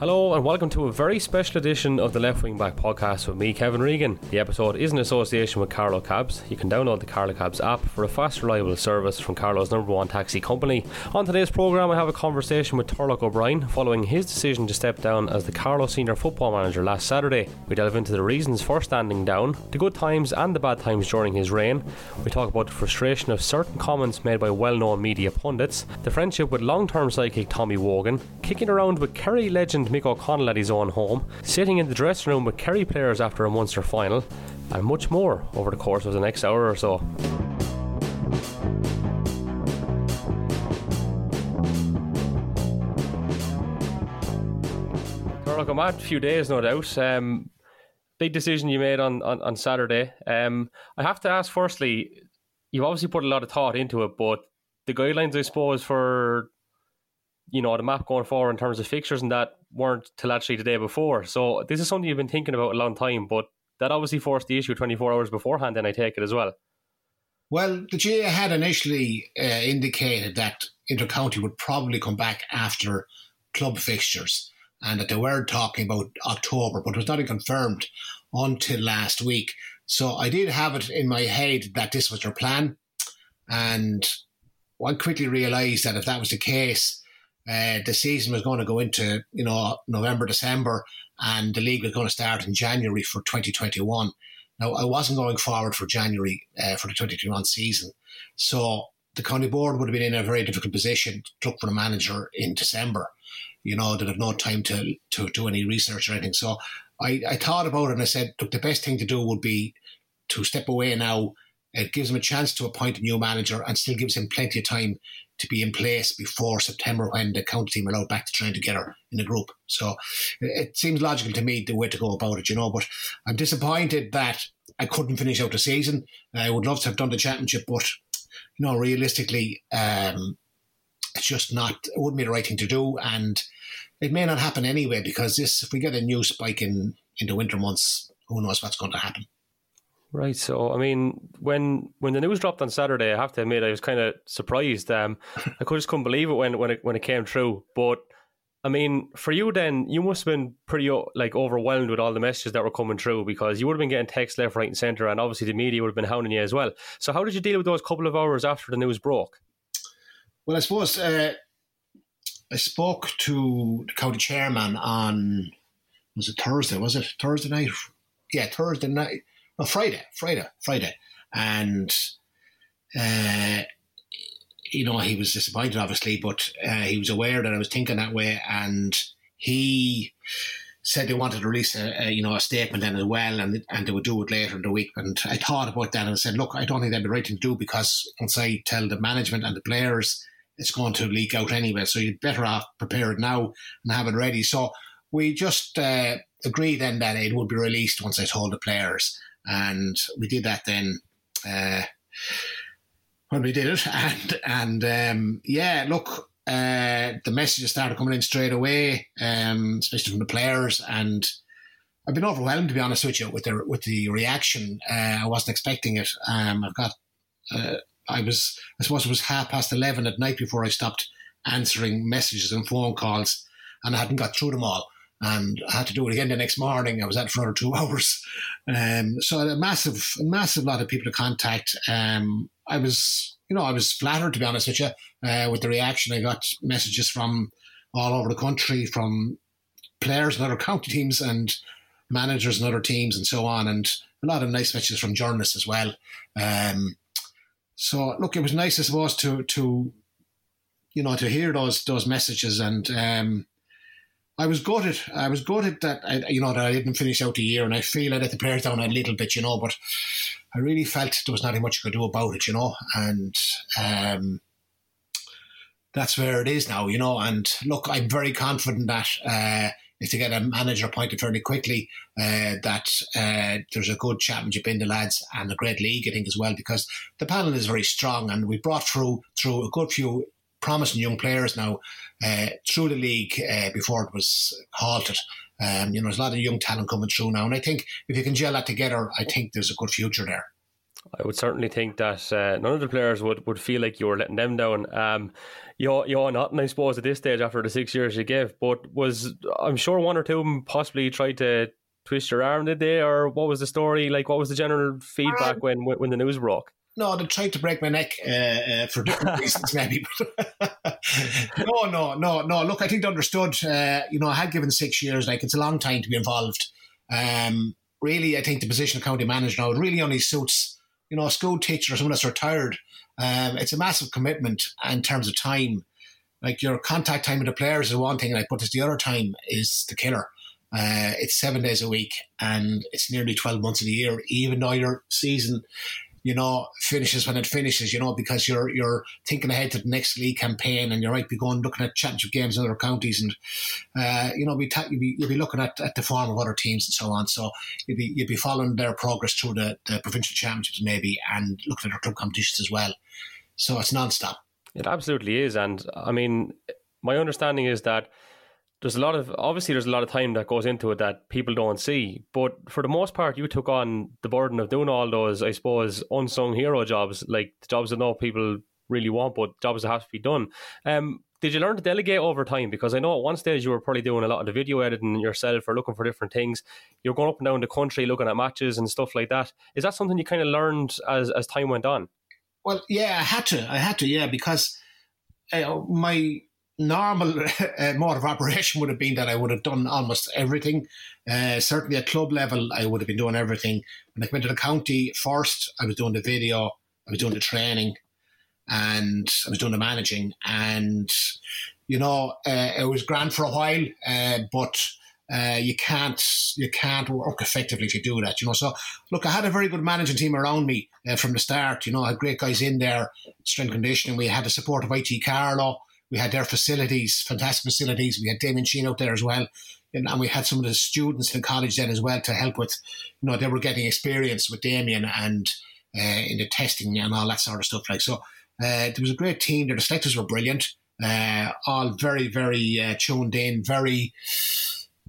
Hello and welcome to a very special edition of the Left Wing Back podcast with me, Kevin Regan. The episode is in association with Carlow Cabs. You can download the Carlow Cabs app for a fast, reliable service from Carlow's number one taxi company. On today's programme, I have a conversation with Turlough O'Brien following his decision to step down as the Carlow senior football manager last Saturday. We delve into the reasons for standing down, the good times and the bad times during his reign. We talk about the frustration of certain comments made by well known media pundits, the friendship with long term sidekick Tommy Wogan, kicking around with Kerry legend Mick O'Connell at his own home, sitting in the dressing room with Kerry players after a Munster final, and much more over the course of the next hour or so. Look, a few days, no doubt. Um, big decision you made on, on, on Saturday. Um, I have to ask, firstly, you've obviously put a lot of thought into it, but the guidelines, I suppose, for you know the map going forward in terms of fixtures and that weren't till actually the day before. So this is something you've been thinking about a long time, but that obviously forced the issue 24 hours beforehand. Then I take it as well. Well, the GAA had initially uh, indicated that Intercounty would probably come back after club fixtures, and that they were talking about October, but it was not confirmed until last week. So I did have it in my head that this was their plan, and I quickly realised that if that was the case, uh, the season was going to go into you know November, December, and the league was going to start in January for 2021. Now I wasn't going forward for January uh, for the 2021 season, so the county board would have been in a very difficult position to look for a manager in December. You know, they'd have no time to to do any research or anything. So I, I thought about it and I said, look, the best thing to do would be to step away now. It gives him a chance to appoint a new manager and still gives him plenty of time to be in place before September when the county team are allowed back to train together in a group. So it seems logical to me the way to go about it, you know. But I'm disappointed that I couldn't finish out the season. I would love to have done the championship, but you know, realistically, um, it's just not. It wouldn't be the right thing to do, and it may not happen anyway because this. If we get a new spike in in the winter months, who knows what's going to happen. Right. So, I mean, when when the news dropped on Saturday, I have to admit I was kind of surprised. Um, I could just couldn't believe it when when it when it came through. But I mean, for you then, you must have been pretty like overwhelmed with all the messages that were coming through because you would have been getting texts left, right, and centre, and obviously the media would have been hounding you as well. So, how did you deal with those couple of hours after the news broke? Well, I suppose uh, I spoke to the county chairman on was it Thursday? Was it Thursday night? Yeah, Thursday night no, Friday, Friday, Friday, and uh, you know he was disappointed, obviously, but uh, he was aware that I was thinking that way, and he said they wanted to release a, a, you know a statement then as well, and and they would do it later in the week. And I thought about that and I said, look, I don't think that'd be right to do because once I tell the management and the players, it's going to leak out anyway. So you'd better off prepare it now and have it ready. So we just uh, agreed then that it would be released once I told the players and we did that then uh, when we did it, and and um, yeah, look, uh, the messages started coming in straight away, um, especially from the players, and I've been overwhelmed to be honest with you with the with the reaction. Uh, I wasn't expecting it. Um, I've got, uh, I was, I suppose it was half past eleven at night before I stopped answering messages and phone calls, and I hadn't got through them all and I had to do it again the next morning. I was at for another two hours. Um, so a massive, a massive lot of people to contact. Um, I was, you know, I was flattered to be honest with you uh, with the reaction. I got messages from all over the country from players and other county teams and managers and other teams and so on, and a lot of nice messages from journalists as well. Um, so look, it was nice, I suppose, to to you know to hear those those messages and um, I was gutted. I was gutted that I, you know that I didn't finish out the year, and I feel I let the players down a little bit, you know. But I really felt there was nothing much you could do about it, you know. And um, that's where it is now, you know. And look, I'm very confident that uh, if they get a manager appointed fairly quickly, uh, that uh, there's a good championship in the lads and a great league, I think, as well, because the panel is very strong, and we brought through through a good few promising young players now through the league uh, before it was halted. Um, you know, there's a lot of young talent coming through now, and I think if you can gel that together, I think there's a good future there. I would certainly think that uh, none of the players would, would feel like you were letting them down. Um, you're, you're not, I suppose, at this stage after the six years you gave, but was I'm sure one or two of them possibly tried to twist your arm, did they? Or what was the story? Like, what was the general feedback um, when when the news broke? No, they tried to break my neck uh, uh, for different reasons, maybe. no, no, no, no. Look, I think they understood. Uh, you know, I had given six years. Like, it's a long time to be involved. Um, really, I think the position of county manager now it really only suits you know a school teacher or someone that's retired. Um, it's a massive commitment in terms of time. Like your contact time with the players is one thing, like, but this the other time is the killer. Uh, it's seven days a week and it's nearly 12 months of the year, even though your season you know, finishes when it finishes, you know, because you're you're thinking ahead to the next league campaign and you might be going looking at championship games in other counties and uh, you know, be ta- you'll be you'll be looking at, at the form of other teams and so on. So you'll be you'll be following their progress through the, the provincial championships maybe and looking at their club competitions as well. So it's non-stop. It absolutely is, and I mean, my understanding is that there's a lot of obviously there's a lot of time that goes into it that people don't see. But for the most part, you took on the burden of doing all those, I suppose, unsung hero jobs, like the jobs that no people really want, but jobs that have to be done. Um, did you learn to delegate over time? Because I know at one stage you were probably doing a lot of the video editing yourself or looking for different things. You're going up and down the country looking at matches and stuff like that. Is that something you kind of learned as as time went on? Well, yeah, I had to. I had to, yeah, because uh, my normal uh, mode of operation would have been that I would have done almost everything. Uh, certainly at club level, I would have been doing everything. When I went to the county first, I was doing the video, I was doing the training, and I was doing the managing. And, you know, uh, it was grand for a while, uh, but uh, you can't you can't work effectively if you do that. You know, so look, I had a very good managing team around me uh, from the start. You know, I had great guys in there, strength conditioning. We had the support of IT Carlow. We had their facilities, fantastic facilities. We had Damien Sheen out there as well. And, and we had some of the students in college then as well to help with, you know, they were getting experience with Damien and uh, in the testing and all that sort of stuff. Like so, uh, there was a great team. The selectors were brilliant. Uh, all very, very uh, tuned in, very,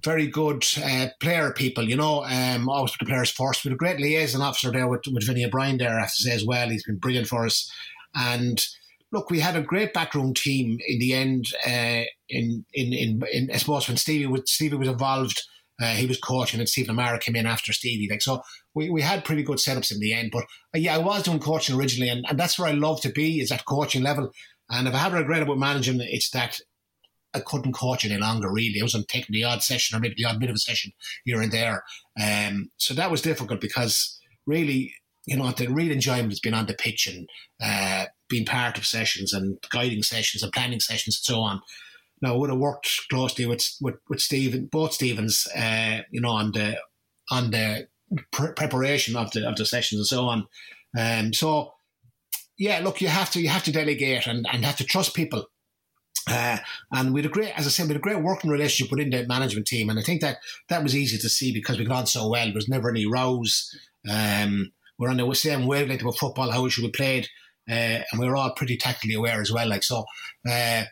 very good uh, player people, you know, um, always the players first. We had a great liaison officer there with, with Vinny O'Brien there, I have to say as well. He's been brilliant for us. And look, we had a great backroom team in the end. Uh, in, in in in I suppose when Stevie was Stevie was involved, uh, he was coaching, and Stephen Amara came in after Stevie. Like so, we, we had pretty good setups in the end. But uh, yeah, I was doing coaching originally, and, and that's where I love to be is at coaching level. And if I have a regret about managing, it's that I couldn't coach any longer. Really, I wasn't taking the odd session or maybe the odd bit of a session here and there. Um, so that was difficult because really, you know, the real enjoyment has been on the pitch and. Uh, being part of sessions and guiding sessions and planning sessions and so on. Now, I would have worked closely with with, with Stephen, both Stevens, uh, you know, on the on the pre- preparation of the of the sessions and so on. Um, so, yeah, look, you have to you have to delegate and, and have to trust people. Uh, and we had a great, as I said, we had a great working relationship within the management team, and I think that that was easy to see because we got on so well. There was never any rows. Um, we're on the same wavelength about football, how we should be played uh, and we were all pretty tactically aware as well. Like so, uh,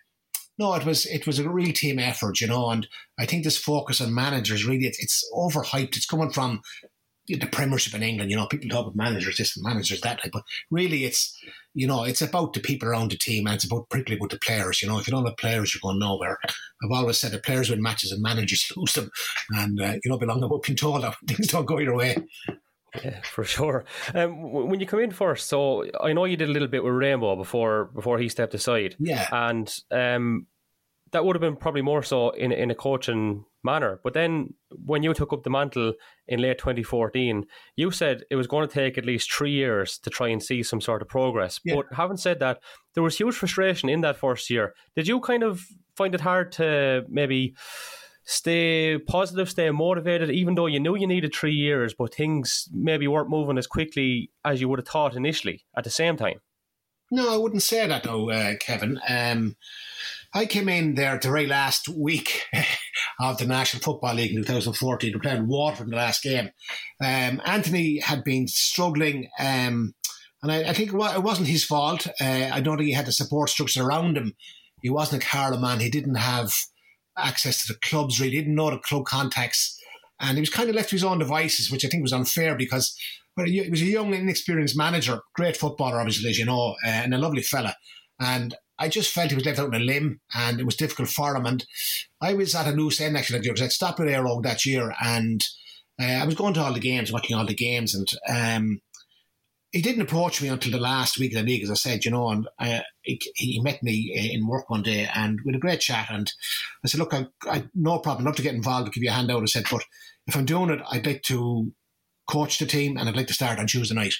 no, it was it was a real team effort, you know. And I think this focus on managers really it's, it's overhyped. It's coming from the Premiership in England. You know, people talk about managers this managers that, like, but really it's you know it's about the people around the team and it's about particularly about the players. You know, if you don't have players, you're going nowhere. I've always said that players win matches and managers lose them, and uh, you know, belong about being told that things don't go your way. Yeah, for sure. Um, when you come in first, so I know you did a little bit with Rainbow before before he stepped aside. Yeah, and um, that would have been probably more so in in a coaching manner. But then when you took up the mantle in late 2014, you said it was going to take at least three years to try and see some sort of progress. Yeah. But having said that, there was huge frustration in that first year. Did you kind of find it hard to maybe? Stay positive, stay motivated, even though you knew you needed three years, but things maybe weren't moving as quickly as you would have thought initially at the same time? No, I wouldn't say that though, uh, Kevin. Um, I came in there the very last week of the National Football League in 2014. We played Waterford in the last game. Um, Anthony had been struggling, um, and I, I, think it wasn't his fault. Uh, I don't think he had the support structure around him. He wasn't a Carlow man. He didn't have access to the clubs really, didn't know the club contacts. and he was kind of left to his own devices, which I think was unfair because well, he was a young, inexperienced manager, great footballer, obviously, as you know, uh, and a lovely fella. And I just felt he was left out on a limb, and it was difficult for him. And I was at a loose end actually because I'd stopped with Aero that year, and uh, I was going to all the games, watching all the games, and um, he didn't approach me until the last week of the league, as I said, you know, and I, he, he, met me in work one day and we had a great chat. And I said, look, I, I no problem, love to get involved, to give you a handout. I said, but if I'm doing it, I'd like to coach the team and I'd like to start on Tuesday night.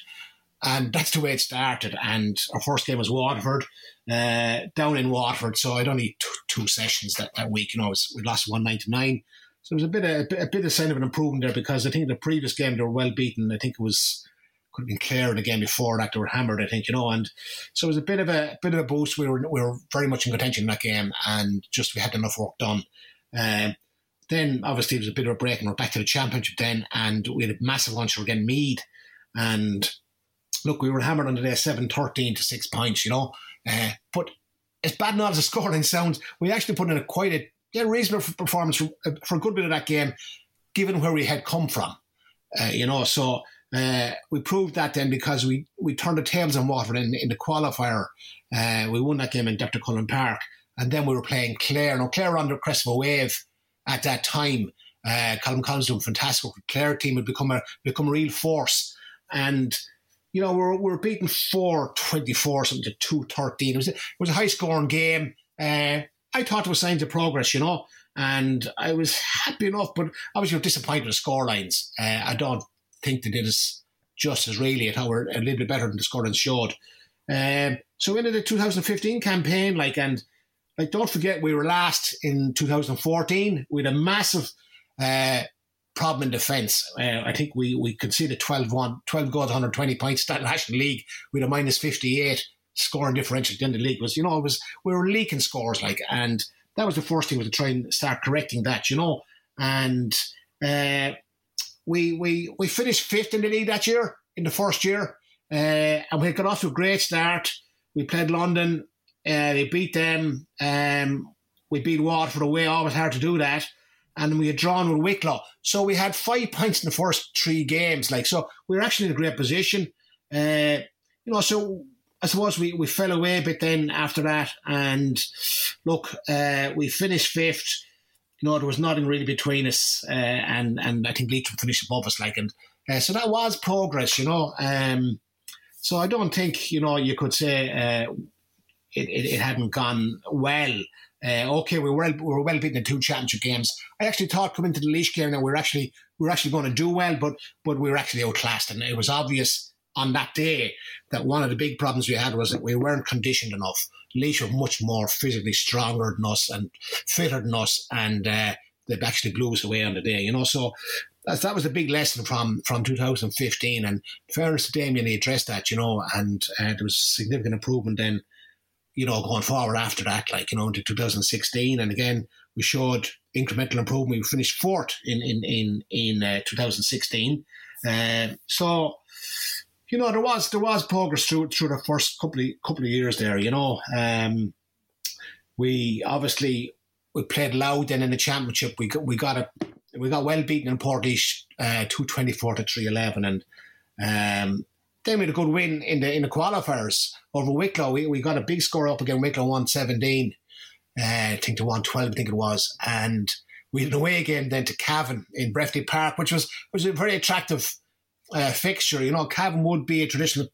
And that's the way it started. And our first game was Waterford, uh, down in Waterford. So I'd only t- two sessions that, that week. You know, was, we lost 199. So it was a bit, of, a bit of a sign of an improvement there because I think the previous game they were well beaten. I think it was could have in the game before that. They were hammered, I think, you know. And so it was a bit of a bit of a boost. We were we were very much in contention in that game, and just we had enough work done. Um, then obviously it was a bit of a break, and we're back to the championship then, and we had a massive launch again Meath, and look, we were hammered on the day 7-13 to six points, you know. Uh, but as bad enough as the scoring sounds, we actually put in a quite a yeah, reasonable performance for, for a good bit of that game, given where we had come from. Uh, you know, so uh, we proved that then because we, we turned the tables on Waterford in, in the qualifier. Uh, we won that game in Dr. Cullen Park. And then we were playing Clare. Now, Clare were under crest of a wave at that time. Uh, Colm Collins doing fantastic. Clare team had become a become a real force. And, you know, we we're, we are beaten 4 24, something to 2 13. It was, a, it was a high scoring game. Uh, I thought it was signs of progress, you know, and I was happy enough, but obviously I'm disappointed with scorelines. Uh, I don't think they did us justice really at how we're a little bit better than the scorelines showed. Um, so into the 2015 campaign, like and like don't forget we were last in 2014 with a massive uh, problem in defence. Uh, I think we we conceded 12 one, 12 goals, 120 points. That National League with a minus 58 scoring differential in the league was you know it was we were leaking scores like and that was the first thing was to try and start correcting that you know and uh, we we we finished fifth in the league that year in the first year, uh, and we got off to a great start. We played London, uh, they beat them. Um, we beat Waterford away. Always hard to do that. And we had drawn with Wicklow, so we had five points in the first three games. Like so, we were actually in a great position. Uh, you know, so I suppose we, we fell away a bit then after that. And look, uh, we finished fifth you know, there was nothing really between us, uh, and and I think Leitrim finished above us, like, and uh, so that was progress, you know. Um, so I don't think you know you could say uh, it, it, it hadn't gone well. Uh, okay, we were we were well beaten in two championship games. I actually thought coming to the Laois game that we are actually we are actually going to do well, but but we were actually outclassed, and it was obvious on that day that one of the big problems we had was that we weren't conditioned enough. Laois were much more physically stronger than us and fitter than us, and uh, they actually blew us away on the day. You know, so that, that was a big lesson from from 2015. And fairness to Damien, he addressed that. You know, and uh, there was significant improvement then. You know, going forward after that, like you know, into 2016, and again we showed incremental improvement. We finished fourth in in in in uh, 2016. Uh, so you know, there was there was progress through through the first couple of couple of years there. You know, um, we obviously we played Louth then in the championship. We got, we got a we got well beaten in Portlaoise, uh, two twenty four to three eleven, and um, then we had a good win in the in the qualifiers over Wicklow. We, we got a big score up against Wicklow one seventeen, uh, I think to one twelve, I think it was, and we had an away game then to Cavan in Breffni Park, which was was a very attractive uh, fixture. You know, Cavan would be a traditional,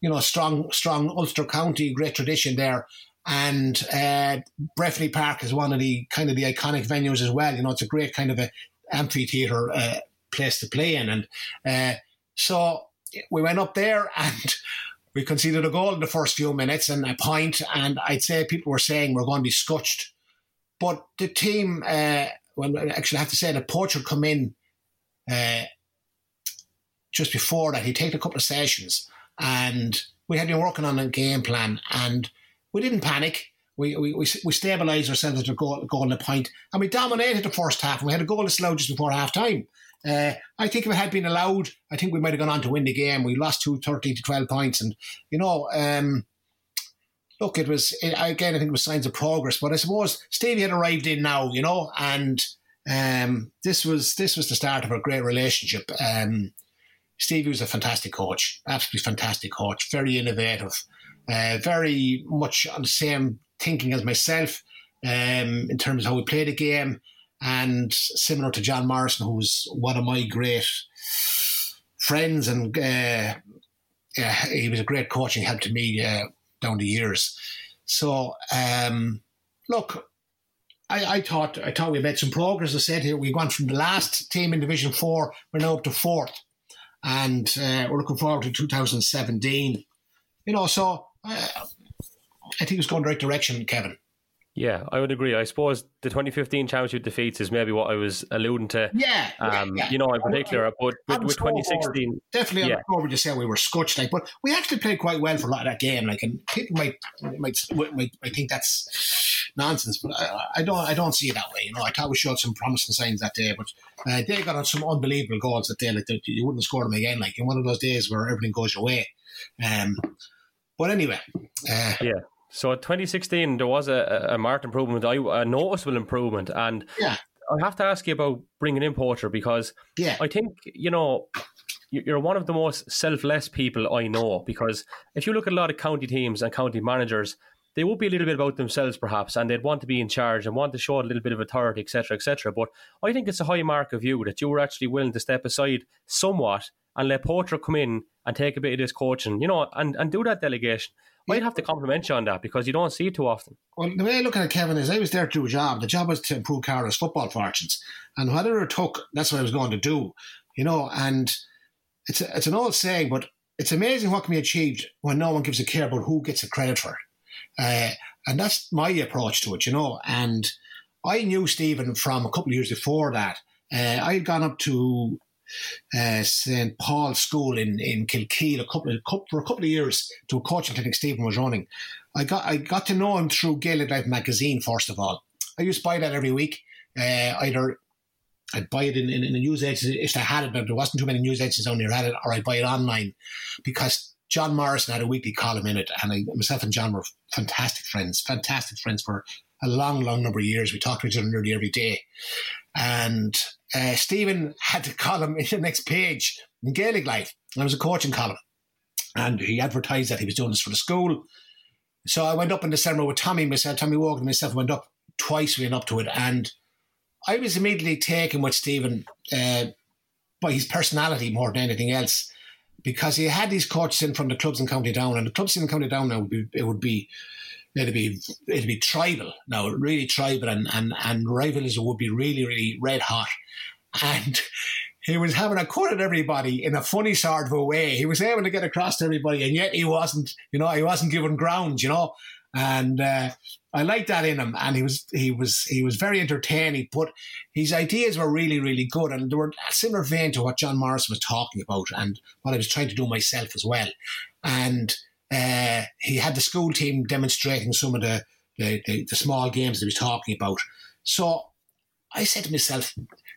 you know, strong, strong Ulster County, great tradition there. And uh, Breffni Park is one of the kind of the iconic venues as well. You know, it's a great kind of a amphitheatre uh, place to play in. And uh, so we went up there and we conceded a goal in the first few minutes and a point, and I'd say people were saying we're going to be scutched. But the team, uh, well, actually, I have to say, the Poacher come in uh, just before that, he'd taken a couple of sessions and we had been working on a game plan and we didn't panic. We, we, we, we stabilised ourselves at a goal, goal and a point and we dominated the first half we had a goal allowed just before half time. Uh, I think if it had been allowed, I think we might have gone on to win the game. We lost two thirty to 12 points. And, you know, um, look, it was, it, again, I think it was signs of progress. But I suppose Stevie had arrived in now, you know, and um, this was this was the start of a great relationship. Um, Stevie was a fantastic coach, absolutely fantastic coach, very innovative, uh, very much on the same thinking as myself um, in terms of how we play the game, and similar to John Morrison, who was one of my great friends, and uh, he was a great coaching help to me uh, down the years. So, um, look, I, I, thought I thought we made some progress. I said here we went from the last team in Division Four, we're now up to fourth, and uh, we're looking forward to 2017. You know, so uh, I think it's going the right direction, Kevin. Yeah, I would agree. I suppose the 2015 championship defeats is maybe what I was alluding to. Yeah, um, yeah, you know, in particular, but with, with 2016, definitely yeah. the to say we were scotched, like, but we actually played quite well for a lot of that game. Like, and people might might might, might think that's nonsense, but I, I, don't I don't see it that way. You know, I thought we showed some promising signs that day, but uh, they got on some unbelievable goals that day. Like, you wouldn't score them again. Like in one of those days where everything goes your way. Um, but anyway, uh, yeah. So 2016, there was a, a marked improvement, a noticeable improvement, and yeah. I have to ask you about bringing in Poacher because yeah. I think you know you're one of the most selfless people I know. Because if you look at a lot of county teams and county managers, they would be a little bit about themselves, perhaps, and they'd want to be in charge and want to show a little bit of authority, etc., etc. But I think it's a high mark of you that you were actually willing to step aside somewhat and let Poacher come in and take a bit of this coaching, you know, and, and do that delegation. I'd have to compliment you on that because you don't see it too often. Well, the way I look at it, Kevin, is I was there to do a job. The job was to improve Carlow's football fortunes. And whatever it took, that's what I was going to do, you know. And it's, a, it's an old saying, but it's amazing what can be achieved when no one gives a care about who gets the credit for it. Uh, and that's my approach to it, you know. And I knew Stephen from a couple of years before that. Uh, I had gone up to uh, St Paul's School in, in Kilkeel a couple, for a couple of years to a coaching clinic Stephen was running. I got I got to know him through Gaelic Life magazine first of all. I used to buy that every week. Uh, either I'd buy it in, in, in, a news agency if they had it, but there wasn't too many news agencies on here had it, or I'd buy it online because John Morrison had a weekly column in it, and I, myself and John were fantastic friends, fantastic friends for a long, long number of years. We talked to each other nearly every day. And uh, Stephen had a column in the next page in Gaelic Life. It was a coaching column. And he advertised that he was doing this for the school. So I went up in December with Tommy, myself, Tommy Wogan and myself went up twice, we went up to it. And I was immediately taken with Stephen uh, by his personality more than anything else. Because he had these coaches in from the clubs in County Down, and the clubs in County Down now would be, it would be it'd be it'd be tribal now, really tribal, and and and rivalism would be really really red hot, and. He was having a cut at everybody in a funny sort of a way. He was able to get across to everybody, and yet he wasn't, you know, he wasn't given ground, you know. And uh, I liked that in him, and he was he was he was very entertaining. But his ideas were really really good, and they were a similar vein to what John Morrison was talking about, and what I was trying to do myself as well. And uh, he had the school team demonstrating some of the, the, the, the small games that he was talking about. So I said to myself,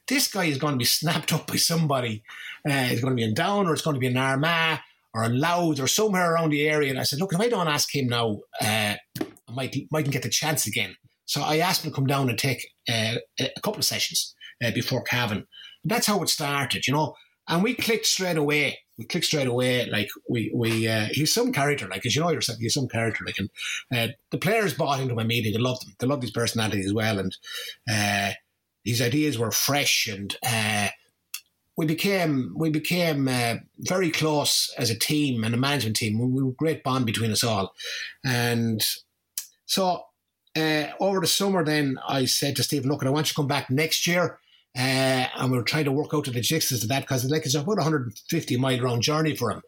this guy is going to be snapped up by somebody. Uh, he's going to be in Down or it's going to be in Armagh or Louth or somewhere around the area. And I said, look, if I don't ask him now, uh, I might, mightn't get the chance again. So I asked him to come down and take uh, a couple of sessions uh, before Cavan. That's how it started, you know. And we clicked straight away we clicked straight away. Like we we uh, he's some character. Like as you know yourself, he's some character. Like and uh, the players bought into my meeting. They loved him. They loved his personality as well, and uh, his ideas were fresh. And uh, we became we became uh, very close as a team and a management team. We, we were a great bond between us all, and so. Uh, over the summer, then I said to Stephen, "Look, I want you to come back next year uh, and we were trying to work out the logistics of that because like it's about a 150 mile round journey for him,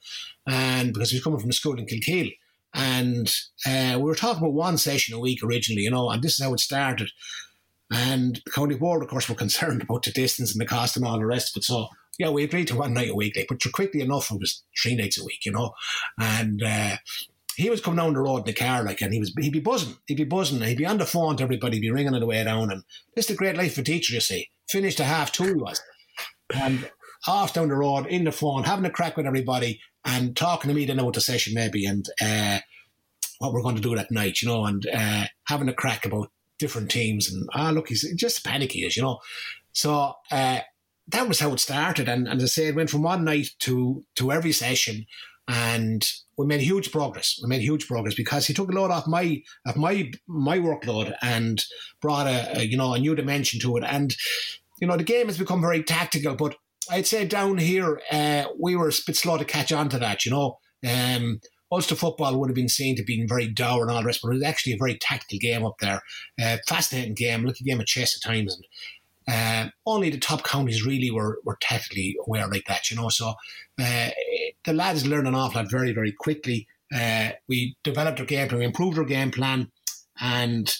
and because he's coming from school in Kilkeel. And uh, we were talking about one session a week originally, you know, and this is how it started. And the county board, of course, were concerned about the distance and the cost and all the rest it. So, yeah, we agreed to one night a week, like, but quickly enough, it was three nights a week, you know. And uh, he was coming down the road in the car, like, and he was he'd be buzzing, he'd be buzzing, he'd be on the phone to everybody, he'd be ringing on the way down, and this is the great life of a teacher, you see finished a half two was. And off down the road in the phone, having a crack with everybody and talking to me then about the session maybe and uh, what we're going to do that night, you know, and uh, having a crack about different teams, and ah, look, he's just panicky, as you know. So uh, that was how it started, and, and as I say, it went from one night to to every session, and we made huge progress. We made huge progress because he took a load off my of my my workload and brought a, a you know a new dimension to it. And you know the game has become very tactical, but I'd say down here uh, we were a bit slow to catch on to that. You know, um, Ulster football would have been seen to be very dour and all the rest, but it was actually a very tactical game up there. Uh, fascinating game, like a game of chess at times. And uh, only the top counties really were, were tactically aware like that, you know. So uh, the lads learned an awful lot very, very quickly. Uh, we developed our game plan, we improved our game plan, and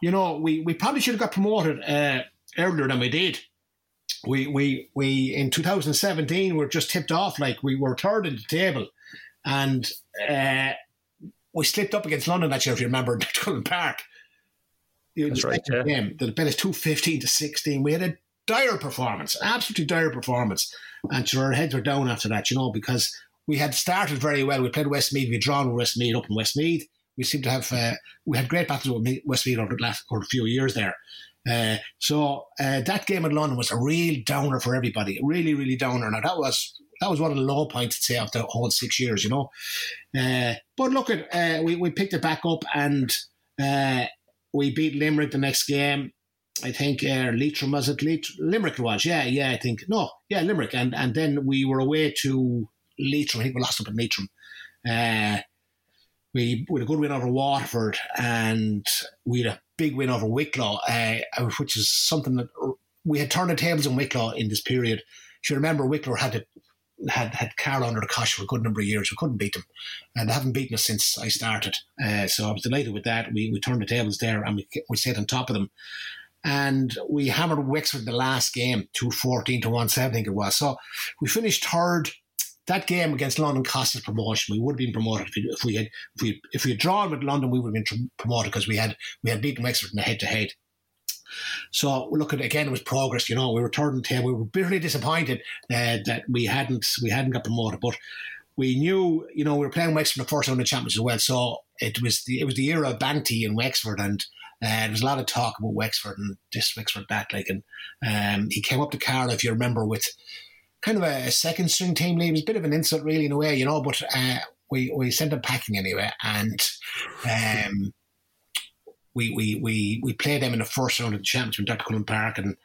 you know, we, we probably should have got promoted uh, earlier than we did. We we we in 2017 we were just tipped off like we were third in the table, and uh, we slipped up against London that year. If you remember, at Cullen Park. That's right. Yeah. Game. The bet is 215 to 16. We had a dire performance, absolutely dire performance. And sure, our heads were down after that, you know, because we had started very well. We played Westmeath, we drawn Westmeath up in Westmeath. We seemed to have, uh, we had great battles with Westmeath over the last over a few years there. Uh, so uh, that game in London was a real downer for everybody, really, really downer. Now that was that was one of the low points, I'd say, after the whole six years, you know. Uh, but look at uh, we we picked it back up and uh, we beat Limerick the next game. I think uh, Leitrim was it Leitrim? Limerick was, yeah, yeah. I think no, yeah, Limerick, and and then we were away to Leitrim. I think we lost up at Leitrim. Uh, we, we had a good win over Waterford, and we had a big win over Wicklow, uh, which is something that we had turned the tables on Wicklow in this period. If you remember, Wicklow had to had had Carl under the cosh for a good number of years. We couldn't beat them, and they haven't beaten us since I started. Uh, so I was delighted with that. We we turned the tables there, and we we sat on top of them. And we hammered Wexford the last game, two fourteen to one seven, I think it was. So we finished third. That game against London cost us promotion. We would have been promoted if we, if we had if we if we had drawn with London, we would have been promoted because we had we had beaten Wexford in the head to head. So look at again, it was progress. You know, we were third in table. We were bitterly disappointed uh, that we hadn't we hadn't got promoted, but we knew you know we were playing Wexford the first round of the championship as well. So it was the it was the era of Banty in Wexford, and uh, there was a lot of talk about Wexford and this Wexford that. Like, and um, he came up to Carlow, if you remember, with kind of a, a second string team lead. It was a bit of an insult, really, in a way, you know. But uh, we we sent him packing anyway, and. Um, we, we, we, we played them in the first round of the championship in Dr. Cullen Park, and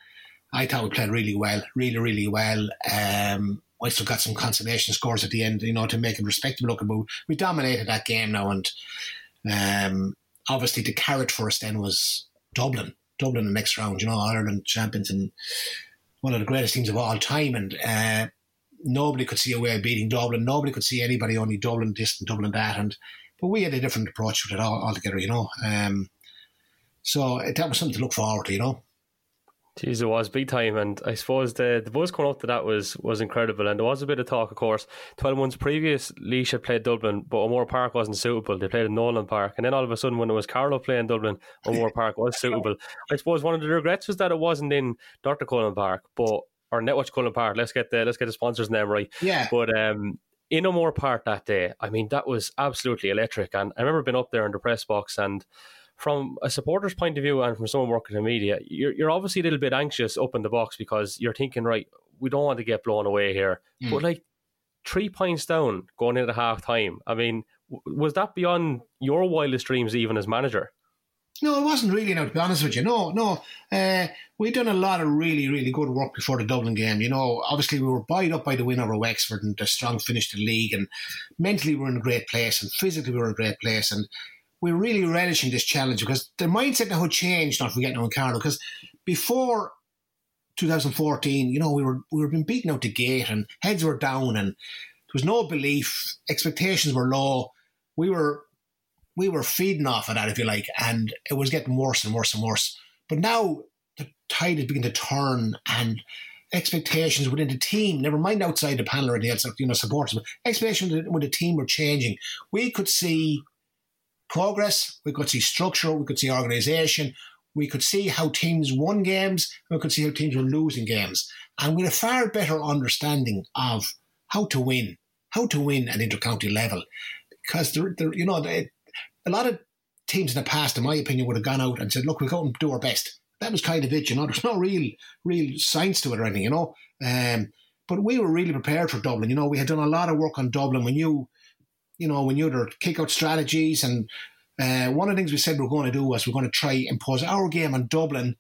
I thought we played really well, really, really well. Um, we still got some consolation scores at the end, you know, to make it respectable looking. But we dominated that game now, and um, obviously the carrot for us then was Dublin, Dublin the next round. You know, Ireland champions and one of the greatest teams of all time, and uh, nobody could see a way of beating Dublin. Nobody could see anybody only Dublin this and Dublin that, and but we had a different approach with it all, altogether. You know. Um, so that was something to look forward to, you know. Jeez, it was big time, and I suppose the the buzz coming up to that was was incredible, and there was a bit of talk, of course. Twelve months previous, Laois had played Dublin, but O'Moore Park wasn't suitable. They played in Nolan Park, and then all of a sudden, when it was Carlow playing Dublin, O'Moore Park was suitable. I suppose one of the regrets was that it wasn't in Dr. Cullen Park, but or Netwatch Cullen Park. Let's get the let's get the sponsors' name right. Yeah, but um, in O'Moore Park that day, I mean, that was absolutely electric, and I remember being up there in the press box and from a supporter's point of view and from someone working in media, you're, you're obviously a little bit anxious up in the box because you're thinking, right, we don't want to get blown away here. Mm. But like three points down going into half time, I mean, w- was that beyond your wildest dreams even as manager? No, it wasn't really. Now, to be honest with you, no, no. Uh, we'd done a lot of really, really good work before the Dublin game. You know, obviously we were buoyed up by the win over Wexford and the strong finish to the league, and mentally we were in a great place, and physically we were in a great place, and we're really relishing this challenge because the mindset now changed, not forgetting on Carlow, because before 2014, you know, we were we were being beaten out the gate and heads were down and there was no belief, expectations were low. We were we were feeding off of that, if you like, and it was getting worse and worse and worse. But now the tide is beginning to turn and expectations within the team, never mind outside the panel or anything else, you know, supporters, but expectations with the team were changing. We could see progress, we could see structure, we could see organisation, we could see how teams won games, we could see how teams were losing games. And we had a far better understanding of how to win, how to win at intercounty level. Because, there, there, you know, a lot of teams in the past, in my opinion, would have gone out and said, "Look, we'll go and do our best." That was kind of it, you know. There's no real, real science to it or anything, you know. Um, but we were really prepared for Dublin. You know, we had done a lot of work on Dublin. We knew, you know, we knew their kick out strategies. And uh, one of the things we said we are going to do was we're going to try and impose our game on Dublin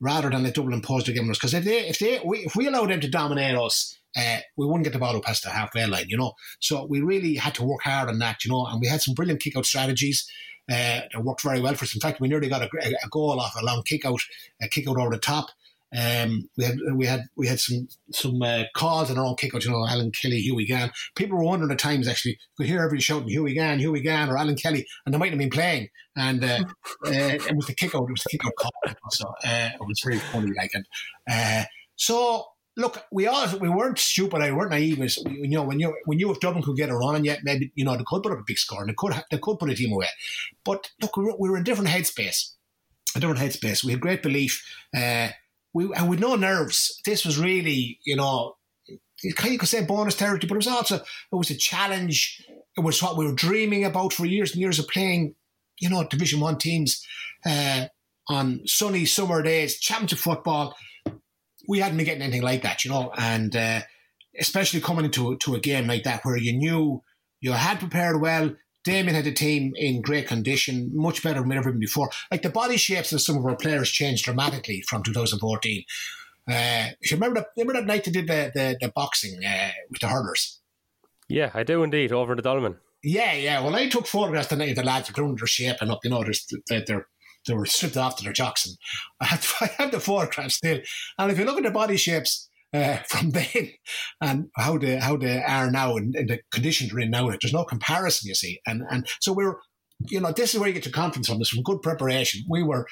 rather than let Dublin impose their game on us. Because if they, if they, we, if we allow them to dominate us, uh, we wouldn't get the ball past the halfway line, you know. So we really had to work hard on that, you know. And we had some brilliant kick out strategies. Uh, that worked very well for us. In fact, we nearly got a, a goal off a long kick out, a kick out over the top. Um, we had we had we had some some uh, calls in our own kickouts. You know, Alan Kelly, Hughie Gann. People were wondering at times actually could hear everybody shouting Hughie Gann, Hughie Gann, or Alan Kelly, and they might have been playing. And uh, uh, it was the kickout. It was the kickout call. So uh, it was very funny. Like it. Uh, so look, we all we weren't stupid. I weren't naive. As, you know, when you when you if Dublin could get a run, yet maybe you know they could put up a big score and they could they could put a team away. But look, we were, we were in different headspace. A different headspace. We had great belief. Uh, we and with no nerves. This was really, you know, you could say bonus territory, but it was also it was a challenge. It was what we were dreaming about for years and years of playing, you know, Division One teams uh, on sunny summer days, championship football. We hadn't been getting anything like that, you know, and uh, especially coming into to a game like that where you knew you had prepared well, Damien had a team in great condition, much better than we ever been before. Like the body shapes of some of our players changed dramatically from 2014. Uh, you remember that, remember that night they did the, the, the boxing uh, with the hurlers? Yeah, I do indeed, over in the Dolman. Yeah, yeah. Well, I took photographs the night of the lads were their shape and up, you know, they're, they're, they were stripped off to their jocks. And I had, I had the photographs still. And if you look at the body shapes, uh, from then and how they how they are now and, and, the conditions they're in now. There's no comparison, you see. And and so we are you know, this is where you get your confidence from. This from good preparation. We were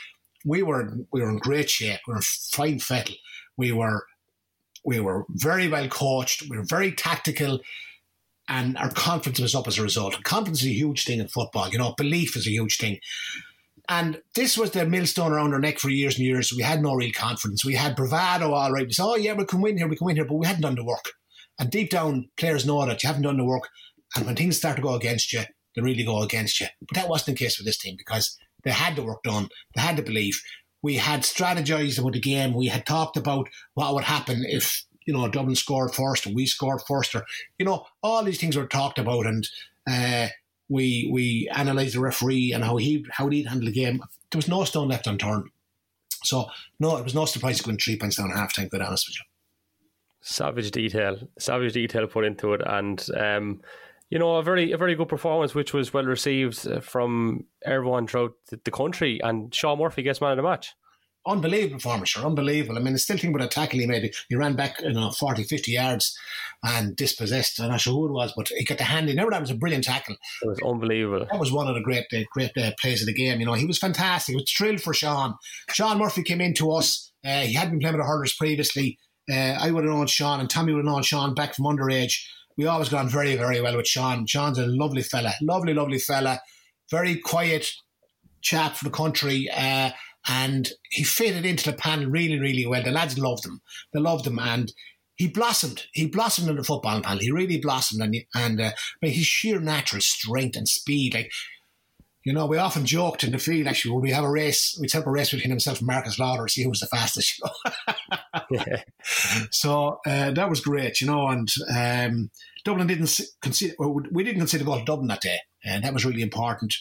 we were we were in great shape. We were fine fettle. We were we were very well coached. We were very tactical. And our confidence was up as a result. Confidence is a huge thing in football. You know, belief is a huge thing. And this was the millstone around our neck for years and years. We had no real confidence. We had bravado, all right. We said, oh, yeah, we can win here, we can win here, but we hadn't done the work. And deep down, players know that you haven't done the work. And when things start to go against you, they really go against you. But that wasn't the case with this team because they had the work done, they had the belief. We had strategized about the game. We had talked about what would happen if, you know, Dublin scored first and we scored first. Or, you know, all these things were talked about. And, uh, we we analysed the referee and how he how he'd handle the game. There was no stone left unturned. So no, it was no surprise going three points down half time. Quite honest with you. Savage detail, savage detail put into it, and um, you know a very a very good performance, which was well received from everyone throughout the country. And Sean Murphy gets man of the match unbelievable performance, sure, unbelievable. I mean, I still think about a tackle he made. He ran back, you know, 40, 50 yards and dispossessed. I'm not sure who it was, but he got the hand in. Never that was a brilliant tackle. It was unbelievable. That was one of the great, uh, great uh, plays of the game. You know, he was fantastic. It was thrilled for Sean. Sean Murphy came into us. Uh, he hadn't been playing with the hurlers previously. Uh, I would have known Sean, and Tommy would have known Sean back from underage. We always got on very, very well with Sean. Sean's a lovely fella, lovely, lovely fella, very quiet chap for the country. Uh, and he fitted into the panel really, really well. The lads loved him. They loved him, and he blossomed. He blossomed in the football panel. He really blossomed, and and uh, his sheer natural strength and speed, like. You know, we often joked in the field actually when we have a race, we'd have a race between himself and Marcus Lawler, see who was the fastest, you know. yeah. So uh, that was great, you know, and um, Dublin didn't consider, we didn't consider going to Dublin that day, and that was really important.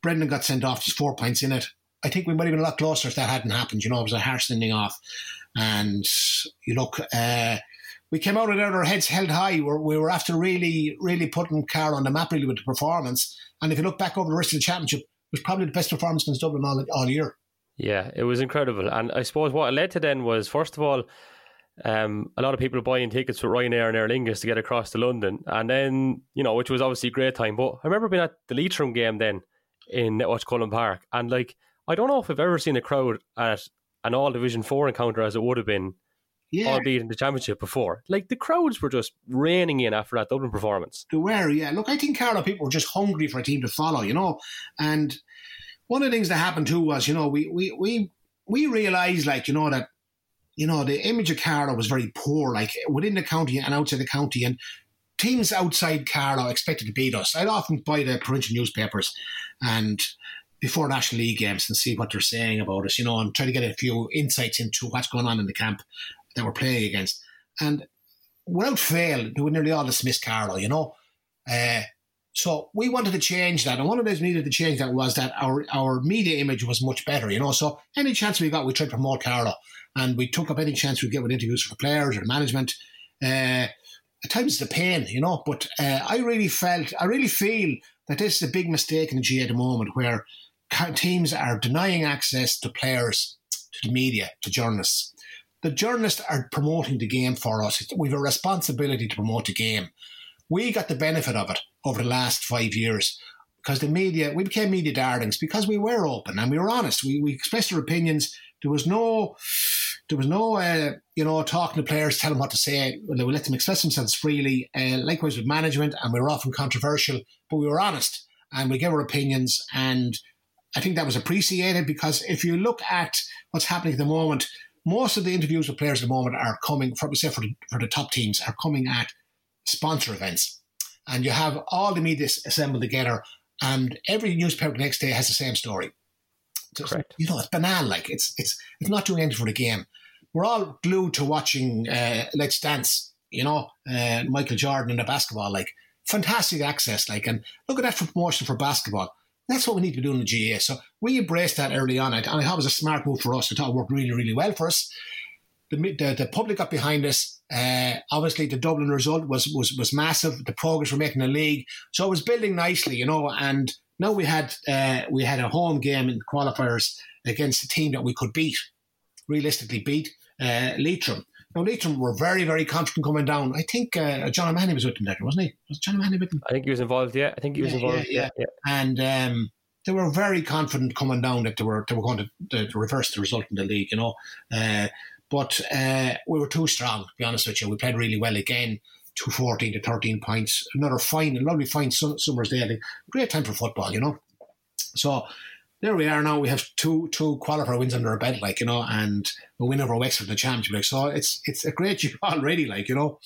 Brendan got sent off, just four points in it. I think we might have been a lot closer if that hadn't happened. You know, it was a harsh sending off. And you look, uh, we came out with our heads held high. We're, we were after really, really putting Carlow on the map really with the performance. And if you look back over the rest of the championship, it was probably the best performance against Dublin all, all year. Yeah, it was incredible. And I suppose what it led to then was, first of all, um, a lot of people buying tickets for Ryanair and Aer Lingus to get across to London. And then, you know, which was obviously a great time. But I remember being at the Leitrim game then in Netwatch Cullen Park. And like, I don't know if I've ever seen a crowd at an all Division Four encounter as it would have been, yeah. albeit in the championship before. Like the crowds were just raining in after that Dublin performance. They were, yeah. Look, I think Carlow people were just hungry for a team to follow, you know. And one of the things that happened too was, you know, we we we we realised, like, you know, that you know the image of Carlow was very poor, like within the county and outside the county, and teams outside Carlow expected to beat us. I'd often buy the provincial newspapers and before National League games and see what they're saying about us, you know, and try to get a few insights into what's going on in the camp that we're playing against. And without fail, they would nearly all dismiss Carlow, you know. Uh, so we wanted to change that. And one of the things we needed to change that was that our, our media image was much better, you know. So any chance we got, we tried to promote Carlow, And we took up any chance we get with interviews for players or management. Uh, at times it's a pain, you know, but uh, I really felt, I really feel that this is a big mistake in the G at the moment where teams are denying access to players, to the media, to journalists. The journalists are promoting the game for us. We have a responsibility to promote the game. We got the benefit of it over the last five years because the media, we became media darlings because we were open and we were honest. We, we expressed our opinions. There was no, there was no, uh, you know, talking to players, telling them what to say. We let them express themselves freely. Uh, likewise with management, and we were often controversial, but we were honest and we gave our opinions. And I think that was appreciated because if you look at what's happening at the moment, most of the interviews with players at the moment are coming, for, say for the, for the top teams, are coming at sponsor events. And you have all the media assembled together, and every newspaper the next day has the same story. Just, Correct. You know, it's banal. Like it's it's it's not doing anything for the game. We're all glued to watching uh, Last Dance. You know, uh, Michael Jordan in the basketball. Like fantastic access. Like, and look at that for promotion for basketball. That's what we need to be doing in the GAA. So we embraced that early on, and I thought it was a smart move for us. I thought it worked really, really well for us. The, the, the public got behind us. Uh, obviously, the Dublin result was, was was massive. The progress we're making in the league, so it was building nicely, you know. And now we had uh, we had a home game in qualifiers against a team that we could beat, realistically beat uh, Leitrim. Now, Leitrim were very, very confident coming down. I think uh, John O'Mahony was with them there, wasn't he? Was John O'Mahony with them? I think he was involved, yeah. I think he was yeah, involved, yeah. yeah. yeah. And um, they were very confident coming down that they were they were going to, to reverse the result in the league, you know. Uh, but uh, we were too strong, to be honest with you. We played really well again. 214 to 13 points. Another fine, a lovely fine summer's day. Great time for football, you know. So there we are now. We have two two qualifier wins under our belt, like you know, and a win over Wexford in the championship. Like, so it's it's a great job already, like you know.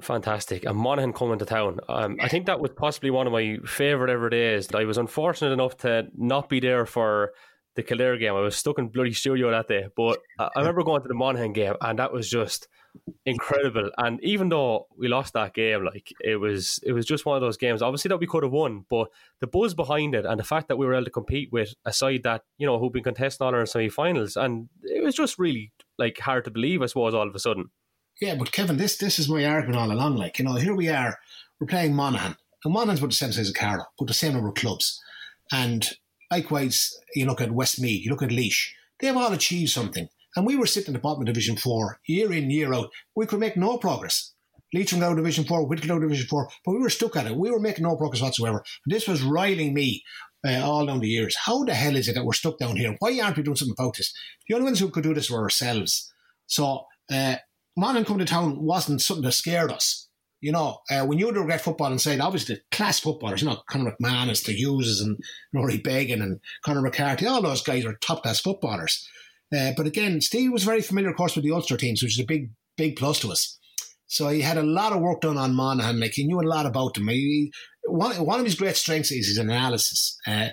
Fantastic. And Monaghan coming to town. Um, I think that was possibly one of my favourite ever days. I was unfortunate enough to not be there for the Kildare game. I was stuck in bloody studio that day. But I remember going to the Monaghan game, and that was just incredible. And even though we lost that game, like it was, it was just one of those games. Obviously that we could have won, but the buzz behind it and the fact that we were able to compete with a side that you know who've been contesting on our semi-finals, and it was just really like hard to believe. I suppose all of a sudden. Yeah, but Kevin, this this is my argument all along. Like you know, here we are, we're playing Monaghan, and Monaghan's about the same size as Carlow, but the same number of clubs, and likewise, you look at Westmeath, you look at Laois. they have all achieved something. And we were sitting in of Division 4 year in, year out. We could make no progress. Leitrim out Division 4, Whitgift out Division 4, but we were stuck at it. We were making no progress whatsoever. This was riling me uh, all down the years. How the hell is it that we're stuck down here? Why aren't we doing something about this? The only ones who could do this were ourselves. So, uh, Monaghan coming to town wasn't something that scared us. You know, uh, when you look at football and say, obviously, the class footballers, you know, Conor McManus, the Hughes and Rory Beggan and Conor McCarthy, all those guys are top class footballers. Uh, but again, Steve was very familiar, of course, with the Ulster teams, which is a big, big plus to us. So he had a lot of work done on Monaghan. Like he knew a lot about them. He, one, one of his great strengths is his analysis. Uh,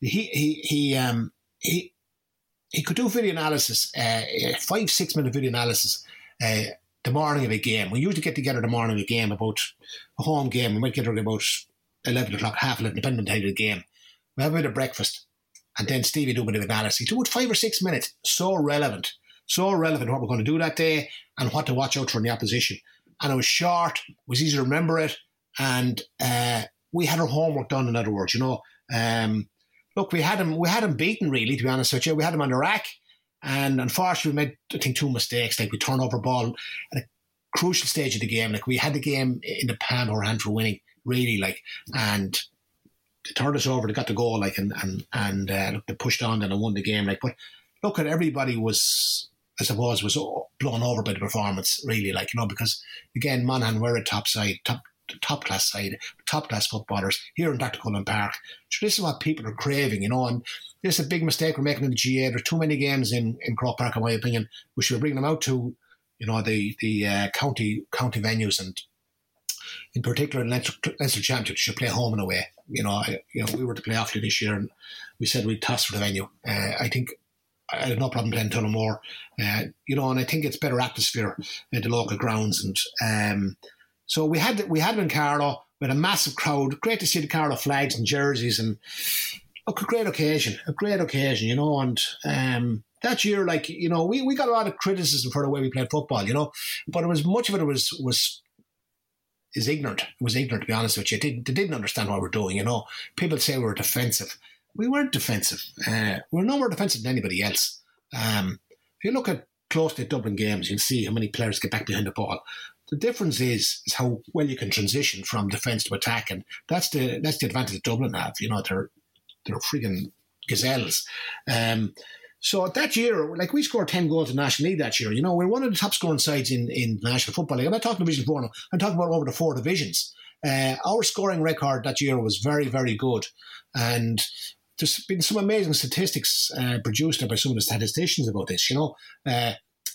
he he he um he he could do video analysis, uh, five six minute video analysis. Uh, the morning of a game. We usually get together the morning of a game about a home game. We might get together about eleven o'clock, half eleven, depending on the time of the game. We have a bit of breakfast. And then Stevie do a bit of analysis. It five or six minutes. So relevant. So relevant what we're going to do that day and what to watch out for in the opposition. And it was short, it was easy to remember it. And uh, we had our homework done, in other words, you know. Um, look, we had him we had him beaten really, to be honest with you. We had him on the rack. And unfortunately we made I think two mistakes. Like we turned over ball at a crucial stage of the game. Like we had the game in the palm of our hand for winning, really, like and they turned us over, they got the goal, like, and and and uh, look, they pushed on and they won the game, like. But look, at everybody was, I suppose, was blown over by the performance, really, like you know, because again, Monaghan were a top side, top top class side, top class footballers here in Dr. Cullen Park. So this is what people are craving, you know, and this is a big mistake we're making in the GAA. There's too many games in, in Croke Park, in my opinion. We should be bring them out to, you know, the the uh, county county venues and in particular in Leinster, Leinster Championship, should play home and away. You know, I, you know, we were to play off this year, and we said we'd toss for the venue. Uh, I think I had no problem playing Tullamore. Uh, you know, and I think it's better atmosphere at the local grounds. And um, so we had we had in Carlow with a massive crowd. Great to see the Carlow flags and jerseys, and look, a great occasion, a great occasion, you know. And um, that year, like you know, we, we got a lot of criticism for the way we played football, you know, but it was much of it was was is ignorant. It was ignorant to be honest with you. They, they didn't understand what we're doing, you know. People say we're defensive. We weren't defensive. Uh, we're no more defensive than anybody else. Um, if you look at close to Dublin games, you'll see how many players get back behind the ball. The difference is is how well you can transition from defence to attack, and that's the that's the advantage that Dublin have. You know, they're they're freaking gazelles. Um, so that year, like we scored 10 goals in National League that year. You know, we're one of the top scoring sides in, in National Football League. I'm not talking Division 4 now. I'm talking about over the four divisions. Uh, our scoring record that year was very, very good. And there's been some amazing statistics uh, produced by some of the statisticians about this, you know. Uh,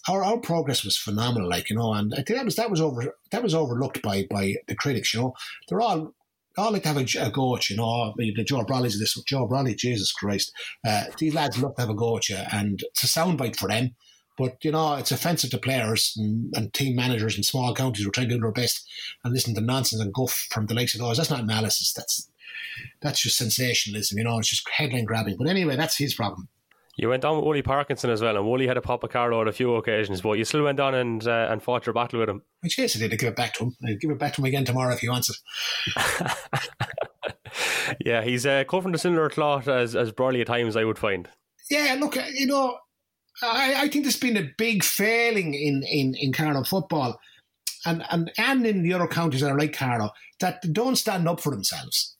our, our progress was phenomenal, like, you know, and I think that was that was over that was overlooked by by the critics, you know. They're all I like to have a, a go at you, know, the Joe Brolly's this, Joe Brolly, Jesus Christ. Uh, these lads love to have a go at you, and it's a soundbite for them. But, you know, it's offensive to players and, and, team managers in small counties who are trying to do their best and listen to nonsense and guff from the likes of those. That's not analysis. That's that's just sensationalism, you know, it's just headline grabbing. But anyway, that's his problem. You went on with Wooly Parkinson as well, and Wooly had a pop a car on a few occasions, but you still went on and uh, and fought your battle with him. Which yes, I did. I give it back to him. I give it back to him again tomorrow if he wants it. yeah, he's uh, cut from the similar cloth as as Brolly at times. I would find. Yeah, look, uh, you know, I, I think there's been a big failing in in in Carlow football, and and and in the other counties that are like Carlow that don't stand up for themselves.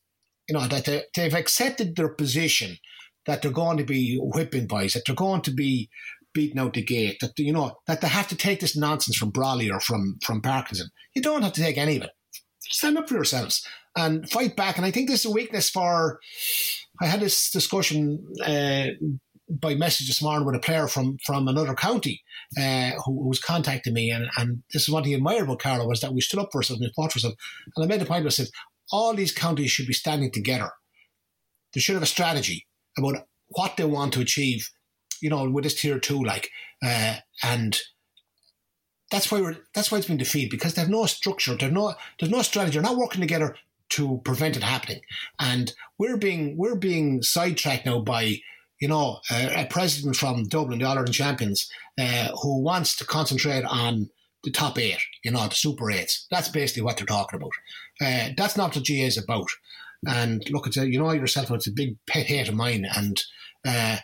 You know that they, they've accepted their position that they're going to be whipping boys, that they're going to be beaten out the gate, that you know that they have to take this nonsense from Brolly or from from Parkinson. You don't have to take any of it. Stand up for yourselves and fight back. And I think this is a weakness for. I had this discussion uh, by message this morning with a player from from another county uh, who, was contacting me, and, and this is what he admired about Carlow was that we stood up for ourselves and fought for ourselves. And I made the point. I said all these counties should be standing together. They should have a strategy about what they want to achieve, you know, with this tier two, like, uh, and that's why we're that's why it's been defeated because they have no structure, there's no there's no strategy, they're not working together to prevent it happening, and we're being we're being sidetracked now by you know a, a president from Dublin, the Ireland champions, uh, who wants to concentrate on the top eight, you know, the super eights. That's basically what they're talking about. Uh, that's not what GAA is about. And look, it's a, you know yourself, it's a big pet hate of mine, and uh,